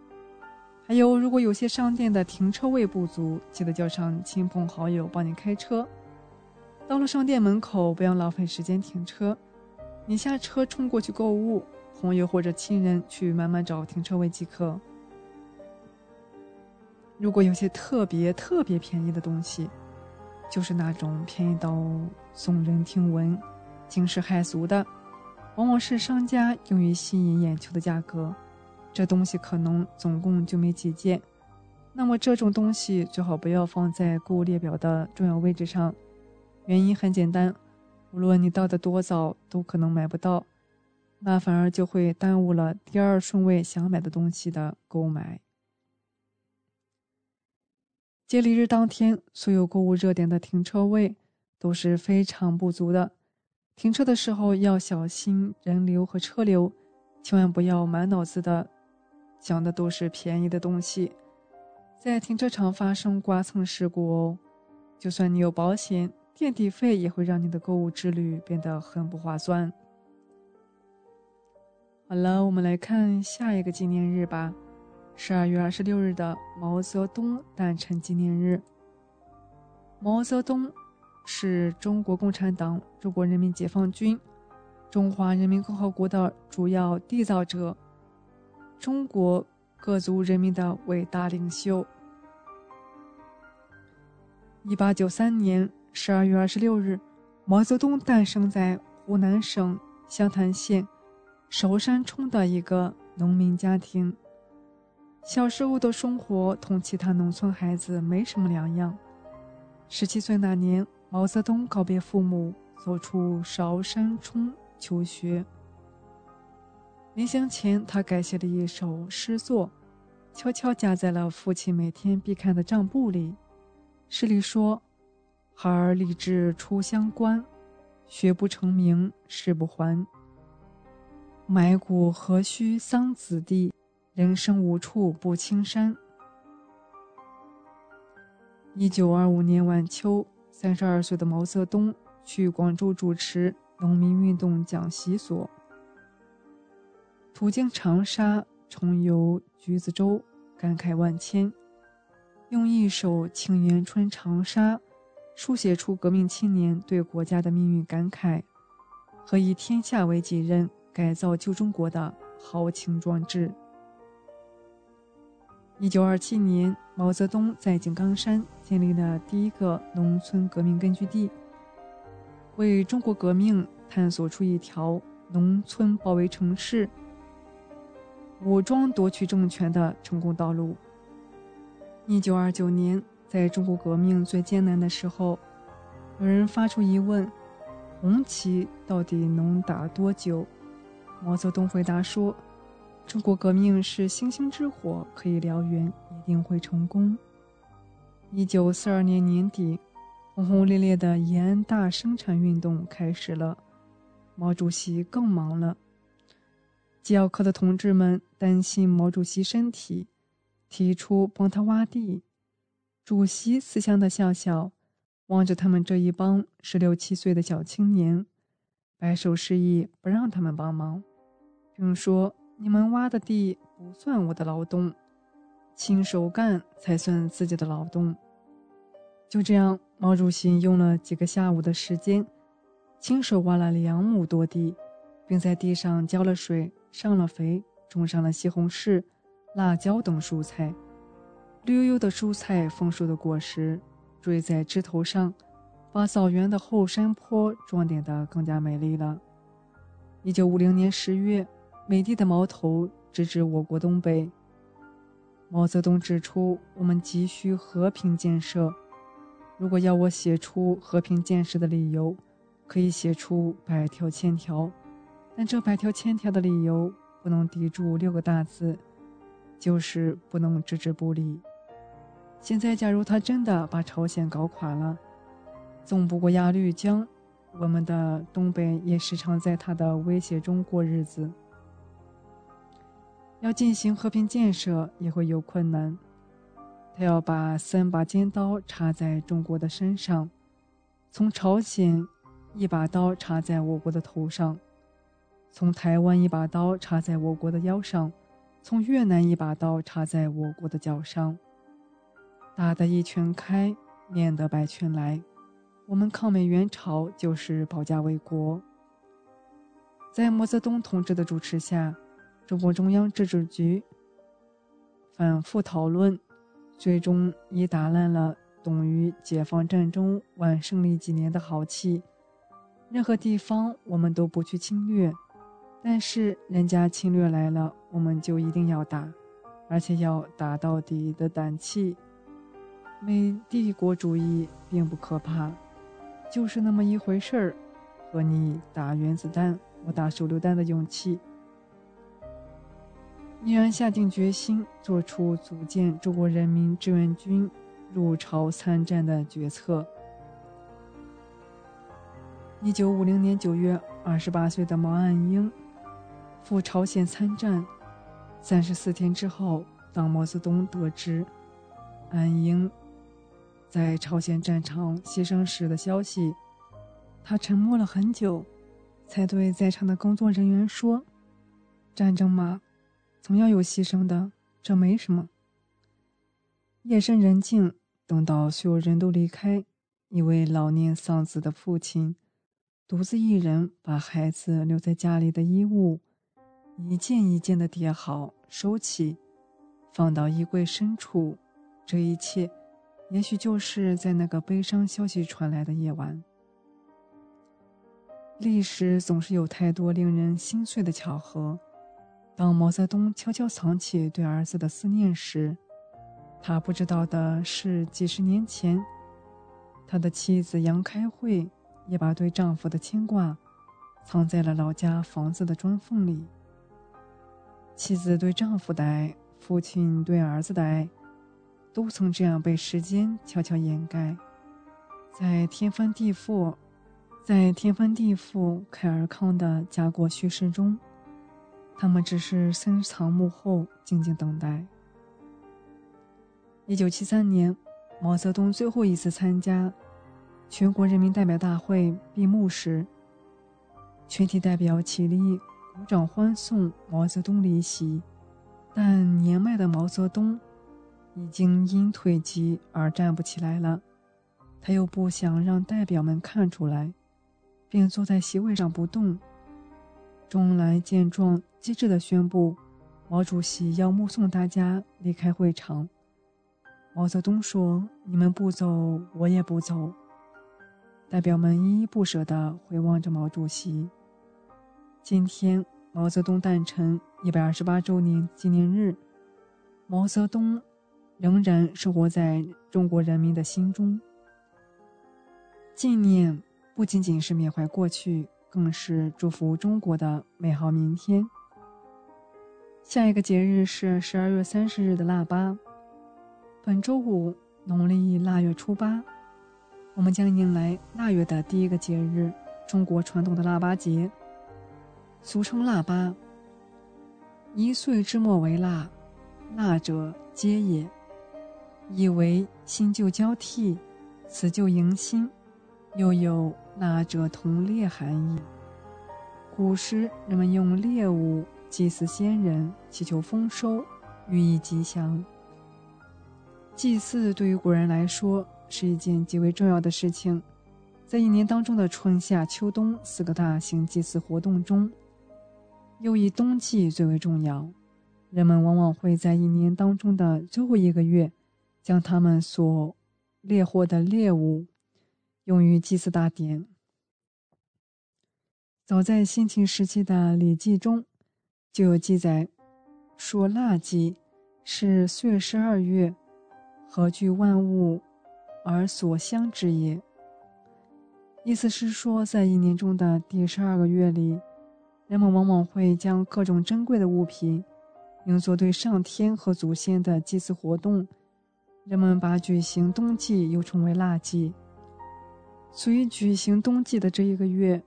还有，如果有些商店的停车位不足，记得叫上亲朋好友帮你开车。到了商店门口，不要浪费时间停车，你下车冲过去购物，朋友或者亲人去慢慢找停车位即可。如果有些特别特别便宜的东西，就是那种便宜到耸人听闻、惊世骇俗的，往往是商家用于吸引眼球的价格。这东西可能总共就没几件，那么这种东西最好不要放在购物列表的重要位置上。原因很简单，无论你到的多早，都可能买不到，那反而就会耽误了第二顺位想买的东西的购买。节礼日当天，所有购物热点的停车位都是非常不足的。停车的时候要小心人流和车流，千万不要满脑子的想的都是便宜的东西，在停车场发生刮蹭事故哦。就算你有保险，垫底费也会让你的购物之旅变得很不划算。好了，我们来看下一个纪念日吧。十二月二十六日的毛泽东诞辰纪念日。毛泽东是中国共产党、中国人民解放军、中华人民共和国的主要缔造者，中国各族人民的伟大领袖。一八九三年十二月二十六日，毛泽东诞生在湖南省湘潭县韶山冲的一个农民家庭。小时候的生活同其他农村孩子没什么两样。十七岁那年，毛泽东告别父母，走出韶山冲求学。临行前，他改写了一首诗作，悄悄夹在了父亲每天必看的账簿里。诗里说：“孩儿立志出乡关，学不成名誓不还。埋骨何须桑梓地，人生无处不青山。”一九二五年晚秋，三十二岁的毛泽东去广州主持农民运动讲习所，途经长沙，重游橘子洲，感慨万千，用一首《庆元春·长沙》书写出革命青年对国家的命运感慨和以天下为己任、改造旧中国的豪情壮志。一九二七年，毛泽东在井冈山建立了第一个农村革命根据地，为中国革命探索出一条农村包围城市、武装夺取政权的成功道路。一九二九年，在中国革命最艰难的时候，有人发出疑问：“红旗到底能打多久？”毛泽东回答说。中国革命是星星之火，可以燎原，一定会成功。一九四二年年底，轰轰烈烈的延安大生产运动开始了，毛主席更忙了。机要科的同志们担心毛主席身体，提出帮他挖地。主席慈祥的笑笑，望着他们这一帮十六七岁的小青年，摆手示意不让他们帮忙，并说。你们挖的地不算我的劳动，亲手干才算自己的劳动。就这样，毛主席用了几个下午的时间，亲手挖了两亩多地，并在地上浇了水、上了肥，种上了西红柿、辣椒等蔬菜。绿油油的蔬菜，丰硕的果实，缀在枝头上，把草原的后山坡装点得更加美丽了。一九五零年十月。美帝的矛头直指我国东北。毛泽东指出，我们急需和平建设。如果要我写出和平建设的理由，可以写出百条千条，但这百条千条的理由不能抵住六个大字，就是不能置之不理。现在，假如他真的把朝鲜搞垮了，纵不过鸭绿江，我们的东北也时常在他的威胁中过日子。要进行和平建设也会有困难，他要把三把尖刀插在中国的身上，从朝鲜一把刀插在我国的头上，从台湾一把刀插在我国的腰上，从越南一把刀插在我国的脚上。打得一拳开，免得百拳来。我们抗美援朝就是保家卫国。在毛泽东同志的主持下。中共中央政治局反复讨论，最终以打烂了董于解放战争晚胜利几年的好气。任何地方我们都不去侵略，但是人家侵略来了，我们就一定要打，而且要打到底的胆气。美帝国主义并不可怕，就是那么一回事儿，和你打原子弹，我打手榴弹的勇气。毅然下定决心，做出组建中国人民志愿军入朝参战的决策。一九五零年九月，二十八岁的毛岸英赴朝鲜参战。三十四天之后，当毛泽东得知安英在朝鲜战场牺牲时的消息，他沉默了很久，才对在场的工作人员说：“战争嘛。”总要有牺牲的，这没什么。夜深人静，等到所有人都离开，一位老年丧子的父亲，独自一人把孩子留在家里的衣物，一件一件的叠好、收起，放到衣柜深处。这一切，也许就是在那个悲伤消息传来的夜晚。历史总是有太多令人心碎的巧合。当毛泽东悄悄藏起对儿子的思念时，他不知道的是，几十年前，他的妻子杨开慧也把对丈夫的牵挂藏在了老家房子的砖缝里。妻子对丈夫的爱父亲对儿子的爱，都曾这样被时间悄悄掩盖，在天翻地覆，在天翻地覆凯尔康的家国叙事中，他们只是深藏幕后，静静等待。一九七三年，毛泽东最后一次参加全国人民代表大会闭幕时，全体代表起立鼓掌欢送毛泽东离席。但年迈的毛泽东已经因腿疾而站不起来了，他又不想让代表们看出来，便坐在席位上不动。周恩来见状，机智地宣布：“毛主席要目送大家离开会场。”毛泽东说：“你们不走，我也不走。”代表们依依不舍地回望着毛主席。今天，毛泽东诞辰一百二十八周年纪念日，毛泽东仍然生活在中国人民的心中。纪念不仅仅是缅怀过去，更是祝福中国的美好明天。下一个节日是十二月三十日的腊八。本周五，农历腊月初八，我们将迎来腊月的第一个节日——中国传统的腊八节，俗称腊八。一岁之末为腊，腊者皆也，意为新旧交替，辞旧迎新，又有腊者同猎含义。古时人们用猎物祭祀先人，祈求丰收，寓意吉祥。祭祀对于古人来说是一件极为重要的事情，在一年当中的春夏秋冬四个大型祭祀活动中，又以冬季最为重要。人们往往会在一年当中的最后一个月，将他们所猎获的猎物用于祭祀大典。早在先秦时期的《礼记》中就有记载，说腊祭是岁十二月。何聚万物而所相之也。意思是说，在一年中的第十二个月里，人们往往会将各种珍贵的物品用作对上天和祖先的祭祀活动。人们把举行冬季又称为腊祭，所以举行冬季的这一个月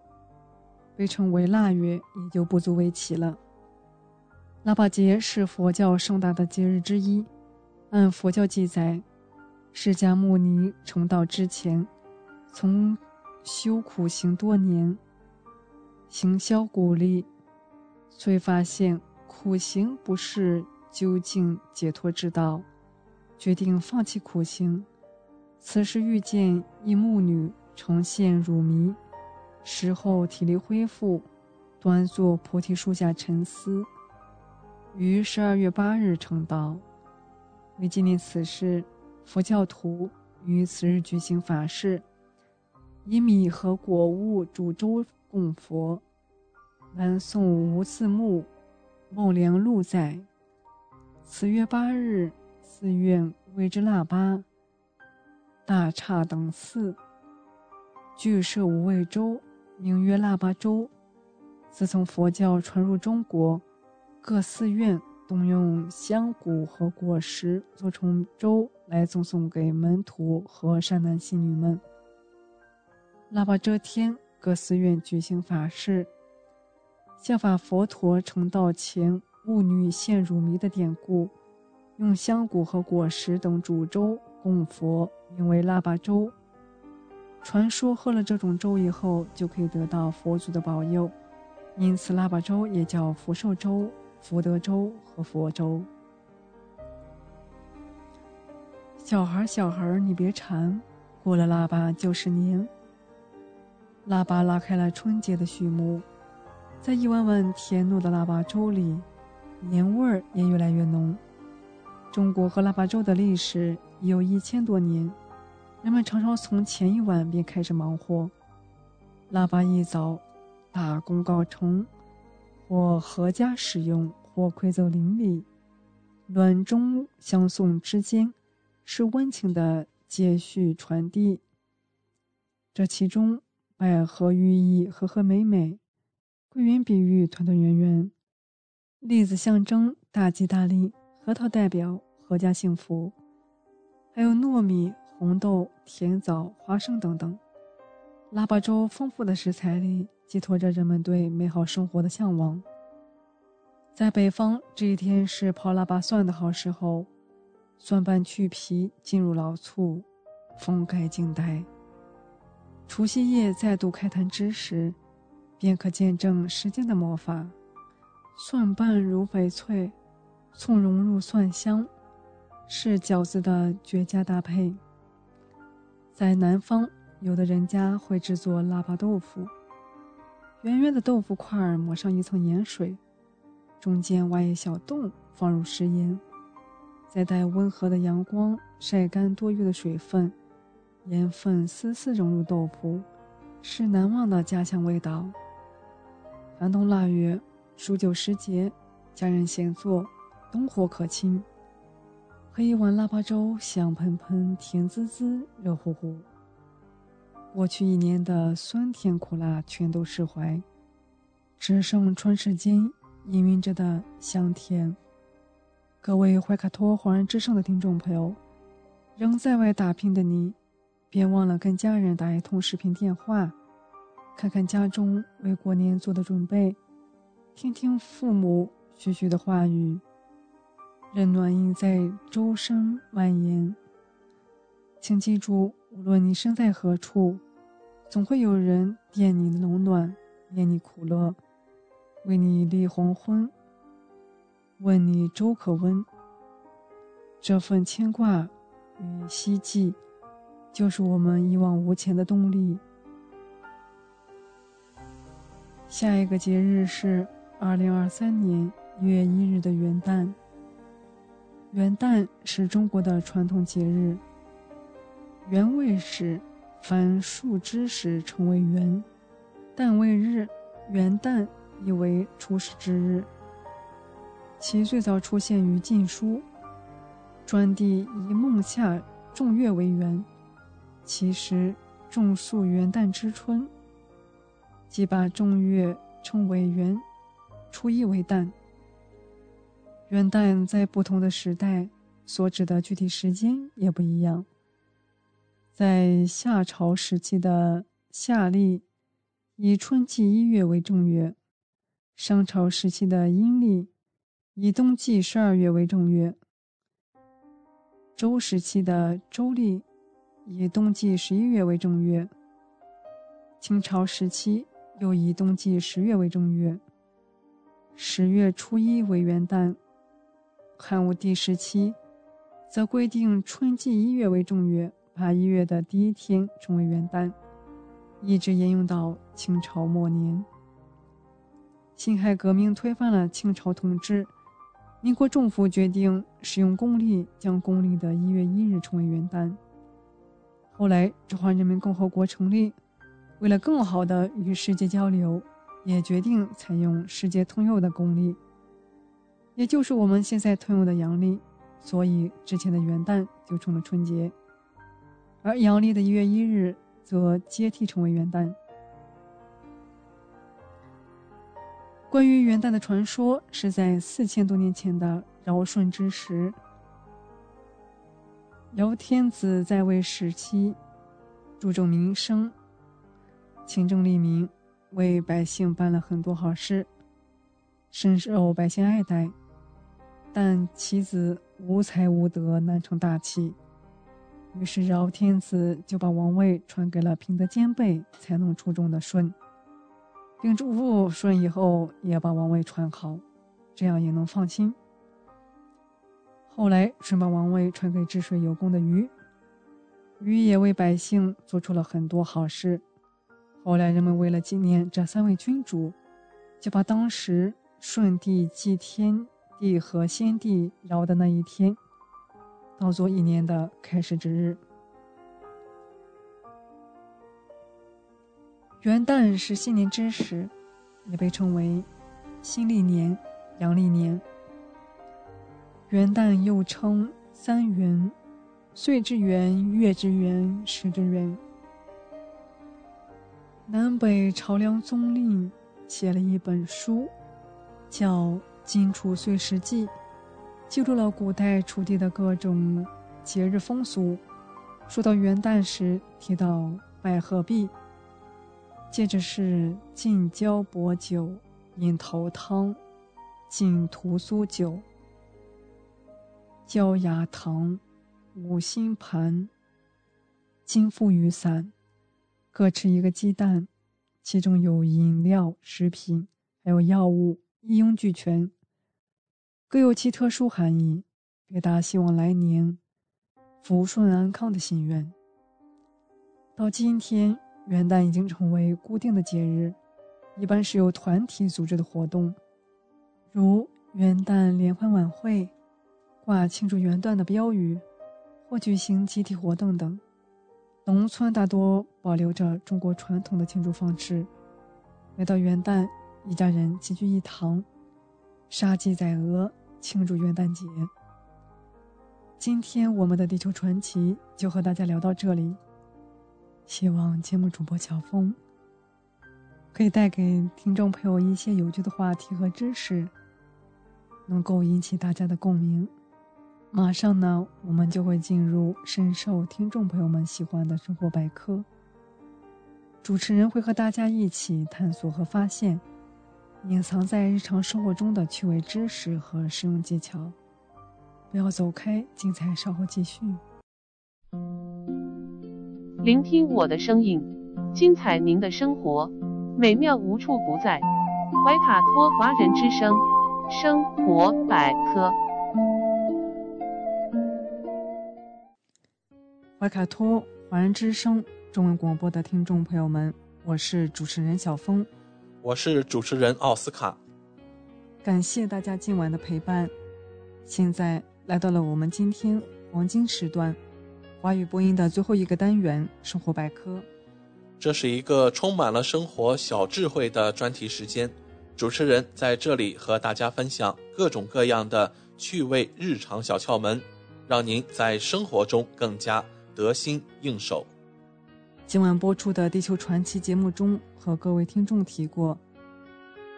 被称为腊月，也就不足为奇了。腊八节是佛教盛大的节日之一。按佛教记载，释迦牟尼成道之前，从修苦行多年，行销鼓励，遂发现苦行不是究竟解脱之道，决定放弃苦行。此时遇见一牧女，呈现乳糜，食后体力恢复，端坐菩提树下沉思，于十二月八日成道。为纪念此事，佛教徒于此日举行法事，以米和果物煮粥供佛，南宋吴字墓孟良禄载：此月八日，寺院为之腊八。大刹等寺俱设五味粥，名曰腊八粥。自从佛教传入中国，各寺院。动用香菇和果实做成粥来赠送给门徒和善男信女们。腊八这天，各寺院举行法事，效法佛陀成道前巫女献乳糜的典故，用香菇和果实等煮粥供佛，名为腊八粥。传说喝了这种粥以后，就可以得到佛祖的保佑，因此腊八粥也叫福寿粥。福德粥和佛粥。小孩小孩你别馋，过了腊八就是年。腊八拉开了春节的序幕，在一碗碗甜糯的腊八粥里，年味儿也越来越浓。中国喝腊八粥的历史有一千多年，人们常常从前一晚便开始忙活。腊八一早，大功告成。或阖家使用，或馈赠邻里，暖中相送之间，是温情的接续传递。这其中，百合寓意和和美美，桂圆比喻团团圆圆，栗子象征大吉大利，核桃代表阖家幸福，还有糯米、红豆、甜枣、花生等等。腊八粥丰富的食材里寄托着人们对美好生活的向往。在北方，这一天是泡腊八蒜的好时候，蒜瓣去皮，进入老醋，封盖静待。除夕夜再度开坛之时，便可见证时间的魔法。蒜瓣如翡翠。葱融入蒜香，是饺子的绝佳搭配。在南方，有的人家会制作腊八豆腐，圆圆的豆腐块抹上一层盐水，中间挖一小洞，放入食盐，再待温和的阳光晒干多余的水分，盐分丝丝融入豆腐，是难忘的家乡味道。寒冬腊月，数九时节，家人闲坐。灯火可亲，喝一碗腊八粥，香喷喷、甜滋滋、热乎乎。过去一年的酸甜苦辣全都释怀，只剩唇齿间氤氲着的香甜。各位怀卡托华人之声的听众朋友，仍在外打拼的你，别忘了跟家人打一通视频电话，看看家中为过年做的准备，听听父母絮絮的话语。任暖意在周身蔓延。请记住，无论你身在何处，总会有人惦你的冷暖，念你苦乐，为你立黄昏，问你粥可温。这份牵挂与希冀，就是我们一往无前的动力。下一个节日是二零二三年一月一日的元旦。元旦是中国的传统节日。元未时，凡树之时称为元，旦未日，元旦意为初始之日。其最早出现于《晋书》，专帝以孟夏仲月为元，其实众宿元旦之春，即把正月称为元，初一为旦。元旦在不同的时代所指的具体时间也不一样。在夏朝时期的夏历以春季一月为正月，商朝时期的阴历以冬季十二月为正月，周时期的周历以冬季十一月为正月，清朝时期又以冬季十月为正月，十月初一为元旦。汉武帝时期，则规定春季一月为正月，把一月的第一天称为元旦，一直沿用到清朝末年。辛亥革命推翻了清朝统治，民国政府决定使用公历，将公历的一月一日称为元旦。后来，中华人民共和国成立，为了更好的与世界交流，也决定采用世界通用的公历。也就是我们现在通用的阳历，所以之前的元旦就成了春节，而阳历的一月一日则接替成为元旦。关于元旦的传说，是在四千多年前的尧舜之时，尧天子在位时期，注重民生，勤政利民，为百姓办了很多好事，深受百姓爱戴。但其子无才无德，难成大器。于是尧天子就把王位传给了品德兼备、才能出众的舜，并嘱咐舜以后也把王位传好，这样也能放心。后来舜把王位传给治水有功的禹，禹也为百姓做出了很多好事。后来人们为了纪念这三位君主，就把当时舜帝祭天。帝和先帝尧的那一天，当做一年的开始之日。元旦是新年之时，也被称为新历年、阳历年。元旦又称三元：岁之元、月之元、时之元。南北朝梁宗令写了一本书，叫。《荆楚岁时记》记录了古代楚地的各种节日风俗。说到元旦时，提到百合碧，接着是晋椒薄酒、饮头汤、晋屠苏酒、焦牙糖、五星盘、金富雨伞，各吃一个鸡蛋，其中有饮料、食品，还有药物，一应俱全。各有其特殊含义，表达希望来年福顺安康的心愿。到今天，元旦已经成为固定的节日，一般是由团体组织的活动，如元旦联欢晚会、挂庆祝元旦的标语，或举行集体活动等。农村大多保留着中国传统的庆祝方式，每到元旦，一家人齐聚一堂。杀鸡宰鹅，庆祝元旦节。今天我们的地球传奇就和大家聊到这里。希望节目主播乔峰可以带给听众朋友一些有趣的话题和知识，能够引起大家的共鸣。马上呢，我们就会进入深受听众朋友们喜欢的生活百科。主持人会和大家一起探索和发现。隐藏在日常生活中的趣味知识和实用技巧，不要走开，精彩稍后继续。聆听我的声音，精彩您的生活，美妙无处不在。怀卡托华人之声，生活百科。怀卡托华人之声中文广播的听众朋友们，我是主持人小峰。我是主持人奥斯卡，感谢大家今晚的陪伴。现在来到了我们今天黄金时段，华语播音的最后一个单元——生活百科。这是一个充满了生活小智慧的专题时间，主持人在这里和大家分享各种各样的趣味日常小窍门，让您在生活中更加得心应手。今晚播出的《地球传奇》节目中，和各位听众提过，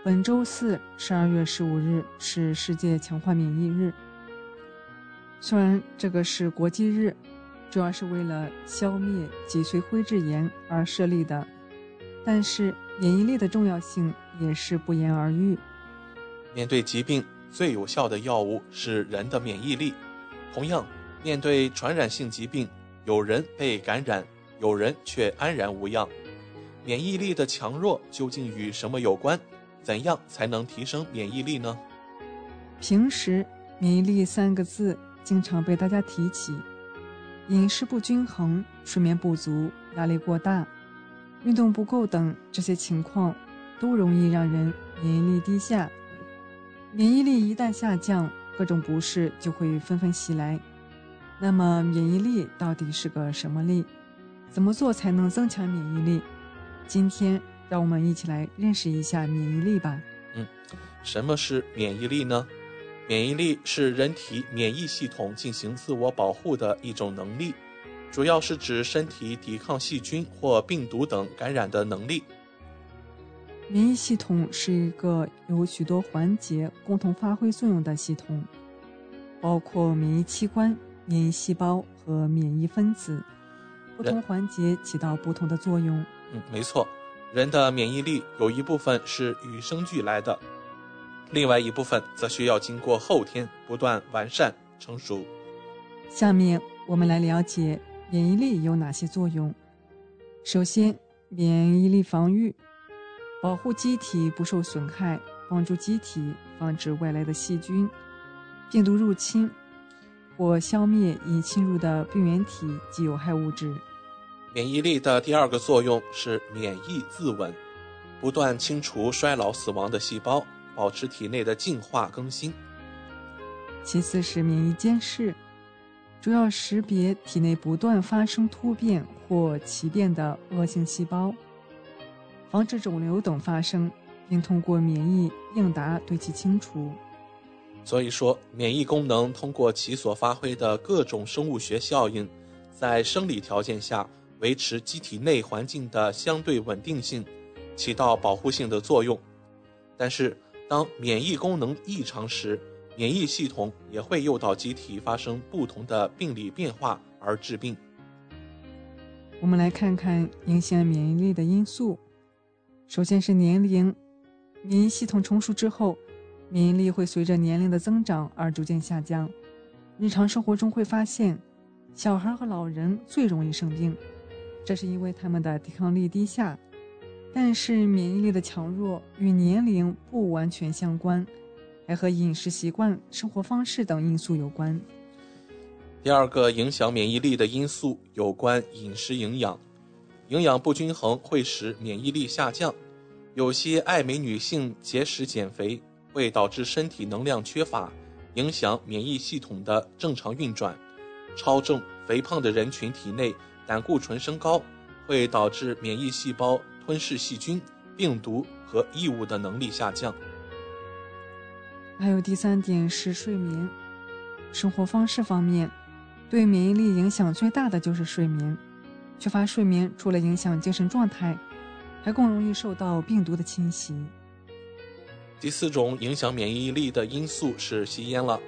本周四十二月十五日是世界强化免疫日。虽然这个是国际日，主要是为了消灭脊髓灰质炎而设立的，但是免疫力的重要性也是不言而喻。面对疾病，最有效的药物是人的免疫力。同样，面对传染性疾病，有人被感染。有人却安然无恙，免疫力的强弱究竟与什么有关？怎样才能提升免疫力呢？平时“免疫力”三个字经常被大家提起，饮食不均衡、睡眠不足、压力过大、运动不够等这些情况，都容易让人免疫力低下。免疫力一旦下降，各种不适就会纷纷袭来。那么，免疫力到底是个什么力？怎么做才能增强免疫力？今天让我们一起来认识一下免疫力吧。嗯，什么是免疫力呢？免疫力是人体免疫系统进行自我保护的一种能力，主要是指身体抵抗细菌或病毒等感染的能力。免疫系统是一个由许多环节共同发挥作用的系统，包括免疫器官、免疫细胞和免疫分子。不同环节起到不同的作用。嗯，没错，人的免疫力有一部分是与生俱来的，另外一部分则需要经过后天不断完善成熟。下面我们来了解免疫力有哪些作用。首先，免疫力防御，保护机体不受损害，帮助机体防止外来的细菌、病毒入侵，或消灭已侵入的病原体及有害物质。免疫力的第二个作用是免疫自稳，不断清除衰老死亡的细胞，保持体内的进化更新。其次是免疫监视，主要识别体内不断发生突变或奇变的恶性细胞，防止肿瘤等发生，并通过免疫应答对其清除。所以说，免疫功能通过其所发挥的各种生物学效应，在生理条件下。维持机体内环境的相对稳定性，起到保护性的作用。但是，当免疫功能异常时，免疫系统也会诱导机体发生不同的病理变化而致病。我们来看看影响免疫力的因素。首先是年龄，免疫系统成熟之后，免疫力会随着年龄的增长而逐渐下降。日常生活中会发现，小孩和老人最容易生病，这是因为他们的抵抗力低下。但是免疫力的强弱与年龄不完全相关，还和饮食习惯、生活方式等因素有关。第二个影响免疫力的因素有关饮食营养，营养不均衡会使免疫力下降。有些爱美女性节食减肥会导致身体能量缺乏，影响免疫系统的正常运转。超重、肥胖的人群体内胆固醇升高，会导致免疫细胞吞噬细菌、病毒和异物的能力下降。还有第三点是睡眠，生活方式方面。对免疫力影响最大的就是睡眠，缺乏睡眠除了影响精神状态，还更容易受到病毒的侵袭。第四种影响免疫力的因素是吸烟了。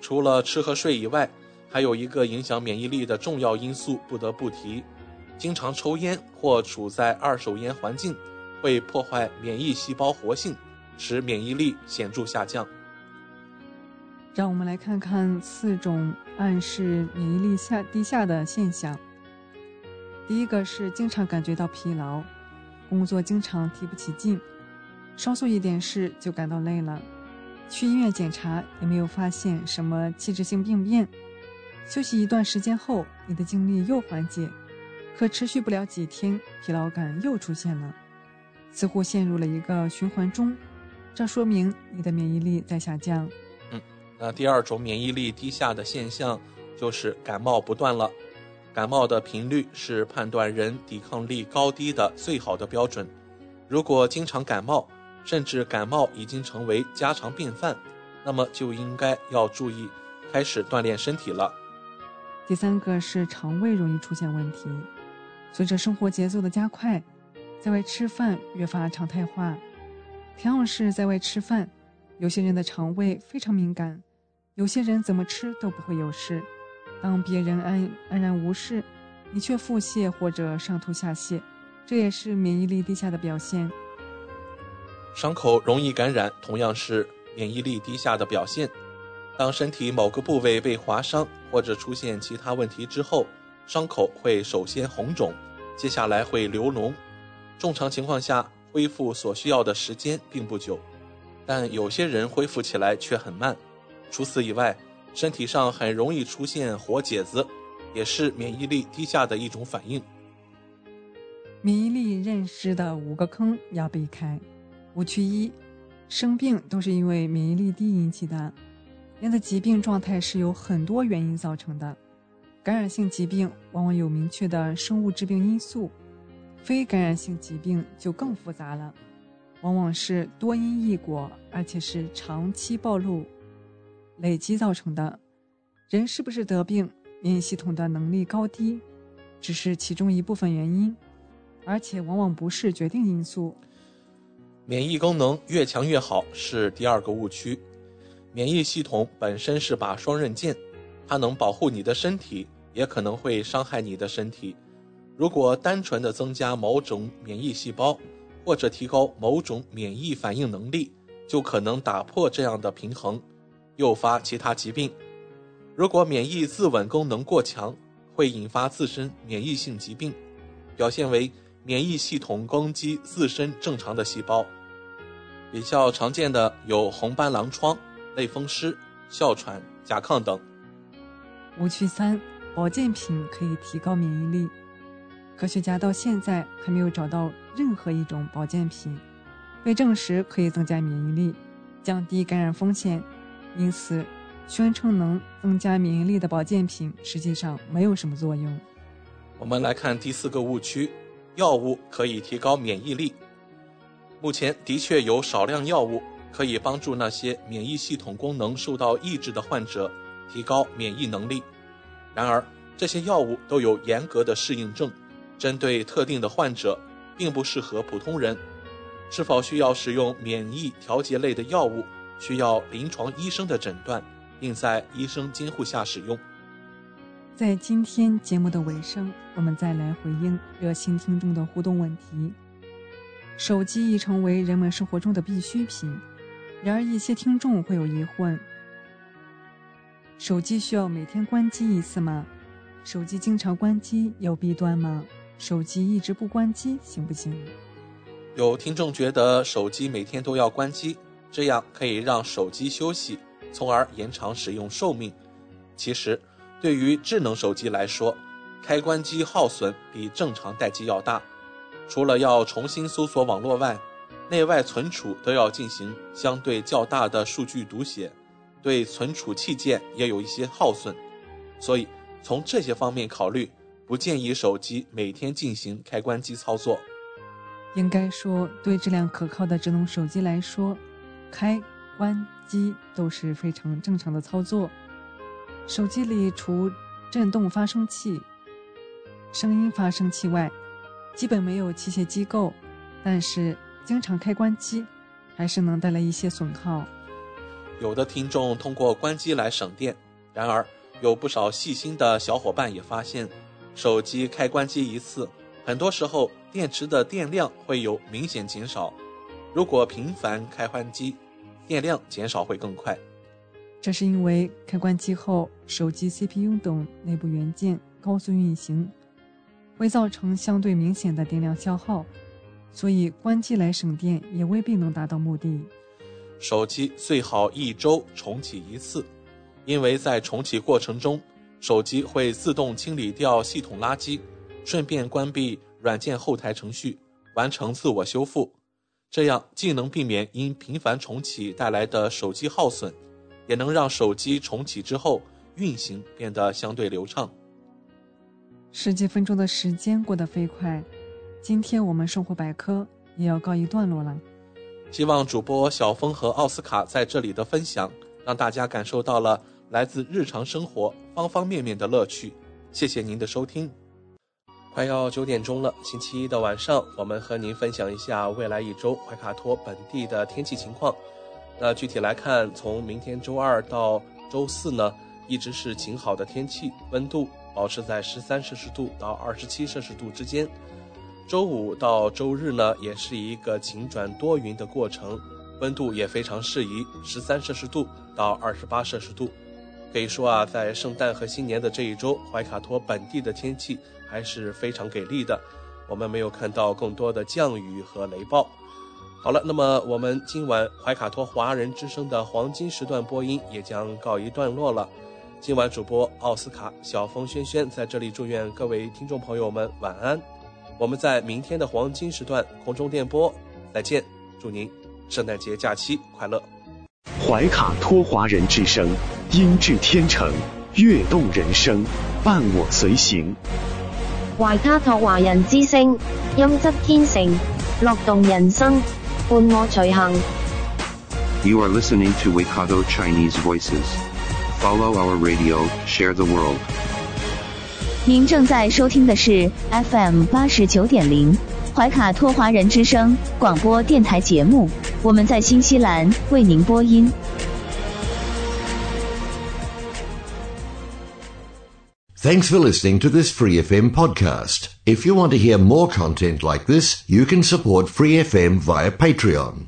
除了吃和睡以外，还有一个影响免疫力的重要因素不得不提：经常抽烟或处在二手烟环境，会破坏免疫细胞活性，使免疫力显著下降。让我们来看看四种暗示免疫力下低下的现象。第一个是经常感觉到疲劳，工作经常提不起劲，稍做一点事就感到累了，去医院检查也没有发现什么器质性病变，休息一段时间后，你的精力又缓解，可持续不了几天，疲劳感又出现了，似乎陷入了一个循环中，这说明你的免疫力在下降。嗯那第二种免疫力低下的现象就是感冒不断了。感冒的频率是判断人抵抗力高低的最好的标准。如果经常感冒，甚至感冒已经成为家常便饭，那么就应该要注意开始锻炼身体了。第三个是肠胃容易出现问题。随着生活节奏的加快，在外吃饭越发常态化。同样是在外吃饭，有些人的肠胃非常敏感。有些人怎么吃都不会有事，当别人安安然无事，你却腹泻或者上吐下泻，这也是免疫力低下的表现。伤口容易感染，同样是免疫力低下的表现。当身体某个部位被划伤或者出现其他问题之后，伤口会首先红肿，接下来会流脓。正常情况下，恢复所需要的时间并不久，但有些人恢复起来却很慢。除此以外，身体上很容易出现活疖子，也是免疫力低下的一种反应。免疫力认识的五个坑要避开。误区一：生病都是因为免疫力低引起的。人的疾病状态是由很多原因造成的。感染性疾病往往有明确的生物致病因素，非感染性疾病就更复杂了，往往是多因异果，而且是长期暴露。累积造成的，人是不是得病，免疫系统的能力高低，只是其中一部分原因，而且往往不是决定因素。免疫功能越强越好是第二个误区。免疫系统本身是把双刃剑，它能保护你的身体，也可能会伤害你的身体。如果单纯的增加某种免疫细胞，或者提高某种免疫反应能力，就可能打破这样的平衡。诱发其他疾病。如果免疫自稳功能过强，会引发自身免疫性疾病，表现为免疫系统攻击自身正常的细胞。比较常见的有红斑狼疮、类风湿、哮喘、甲亢等。误区三：保健品可以提高免疫力。科学家到现在还没有找到任何一种保健品被证实可以增加免疫力、降低感染风险。因此，宣称能增加免疫力的保健品实际上没有什么作用。我们来看第四个误区：药物可以提高免疫力。目前的确有少量药物可以帮助那些免疫系统功能受到抑制的患者提高免疫能力。然而，这些药物都有严格的适应症，针对特定的患者，并不适合普通人。是否需要使用免疫调节类的药物？需要临床医生的诊断，并在医生监护下使用。在今天节目的尾声，我们再来回应热心听众的互动问题。手机已成为人们生活中的必需品，然而一些听众会有疑问：手机需要每天关机一次吗？手机经常关机有弊端吗？手机一直不关机行不行？有听众觉得手机每天都要关机，这样可以让手机休息，从而延长使用寿命。其实，对于智能手机来说，开关机耗损比正常待机要大。除了要重新搜索网络外，内外存储都要进行相对较大的数据读写，对存储器件也有一些耗损。所以，从这些方面考虑，不建议手机每天进行开关机操作。应该说，对质量可靠的智能手机来说，开关机都是非常正常的操作。手机里除震动发生器、声音发生器外，基本没有器械机构。但是，经常开关机还是能带来一些损耗。有的听众通过关机来省电，然而有不少细心的小伙伴也发现，手机开关机一次。很多时候，电池的电量会有明显减少。如果频繁开关机，电量减少会更快。这是因为开关机后，手机 CPU 等内部元件高速运行，会造成相对明显的电量消耗，所以关机来省电也未必能达到目的。手机最好一周重启一次，因为在重启过程中，手机会自动清理掉系统垃圾。顺便关闭软件后台程序，完成自我修复，这样既能避免因频繁重启带来的手机耗损，也能让手机重启之后运行变得相对流畅。十几分钟的时间过得飞快，今天我们生活百科也要告一段落了。希望主播小峰和奥斯卡在这里的分享，让大家感受到了来自日常生活方方面面的乐趣。谢谢您的收听。快要九点钟了，星期一的晚上，我们和您分享一下未来一周怀卡托本地的天气情况。那具体来看，从明天周二到周四呢，一直是晴好的天气，温度保持在十三摄氏度到二十七摄氏度之间。周五到周日呢，也是一个晴转多云的过程，温度也非常适宜，十三摄氏度到二十八摄氏度。可以说啊，在圣诞和新年的这一周，怀卡托本地的天气。还是非常给力的，我们没有看到更多的降雨和雷暴。好了，那么我们今晚怀卡托华人之声的黄金时段播音也将告一段落了。今晚主播奥斯卡、小峰、轩轩在这里祝愿各位听众朋友们晚安。我们在明天的黄金时段空中电波再见，祝您圣诞节假期快乐。怀卡托华人之声，音质天成，悦动人生，伴我随行。怀卡托华人之声，音质天成，乐动人生，伴我随行。You are listening to Waikato Chinese Voices. Follow our radio, share the world. 您正在收听的是 FM 八十九点零怀卡托华人之声广播电台节目，我们在新西兰为您播音。Thanks for listening to this Free FM podcast. If you want to hear more content like this, you can support Free FM via Patreon.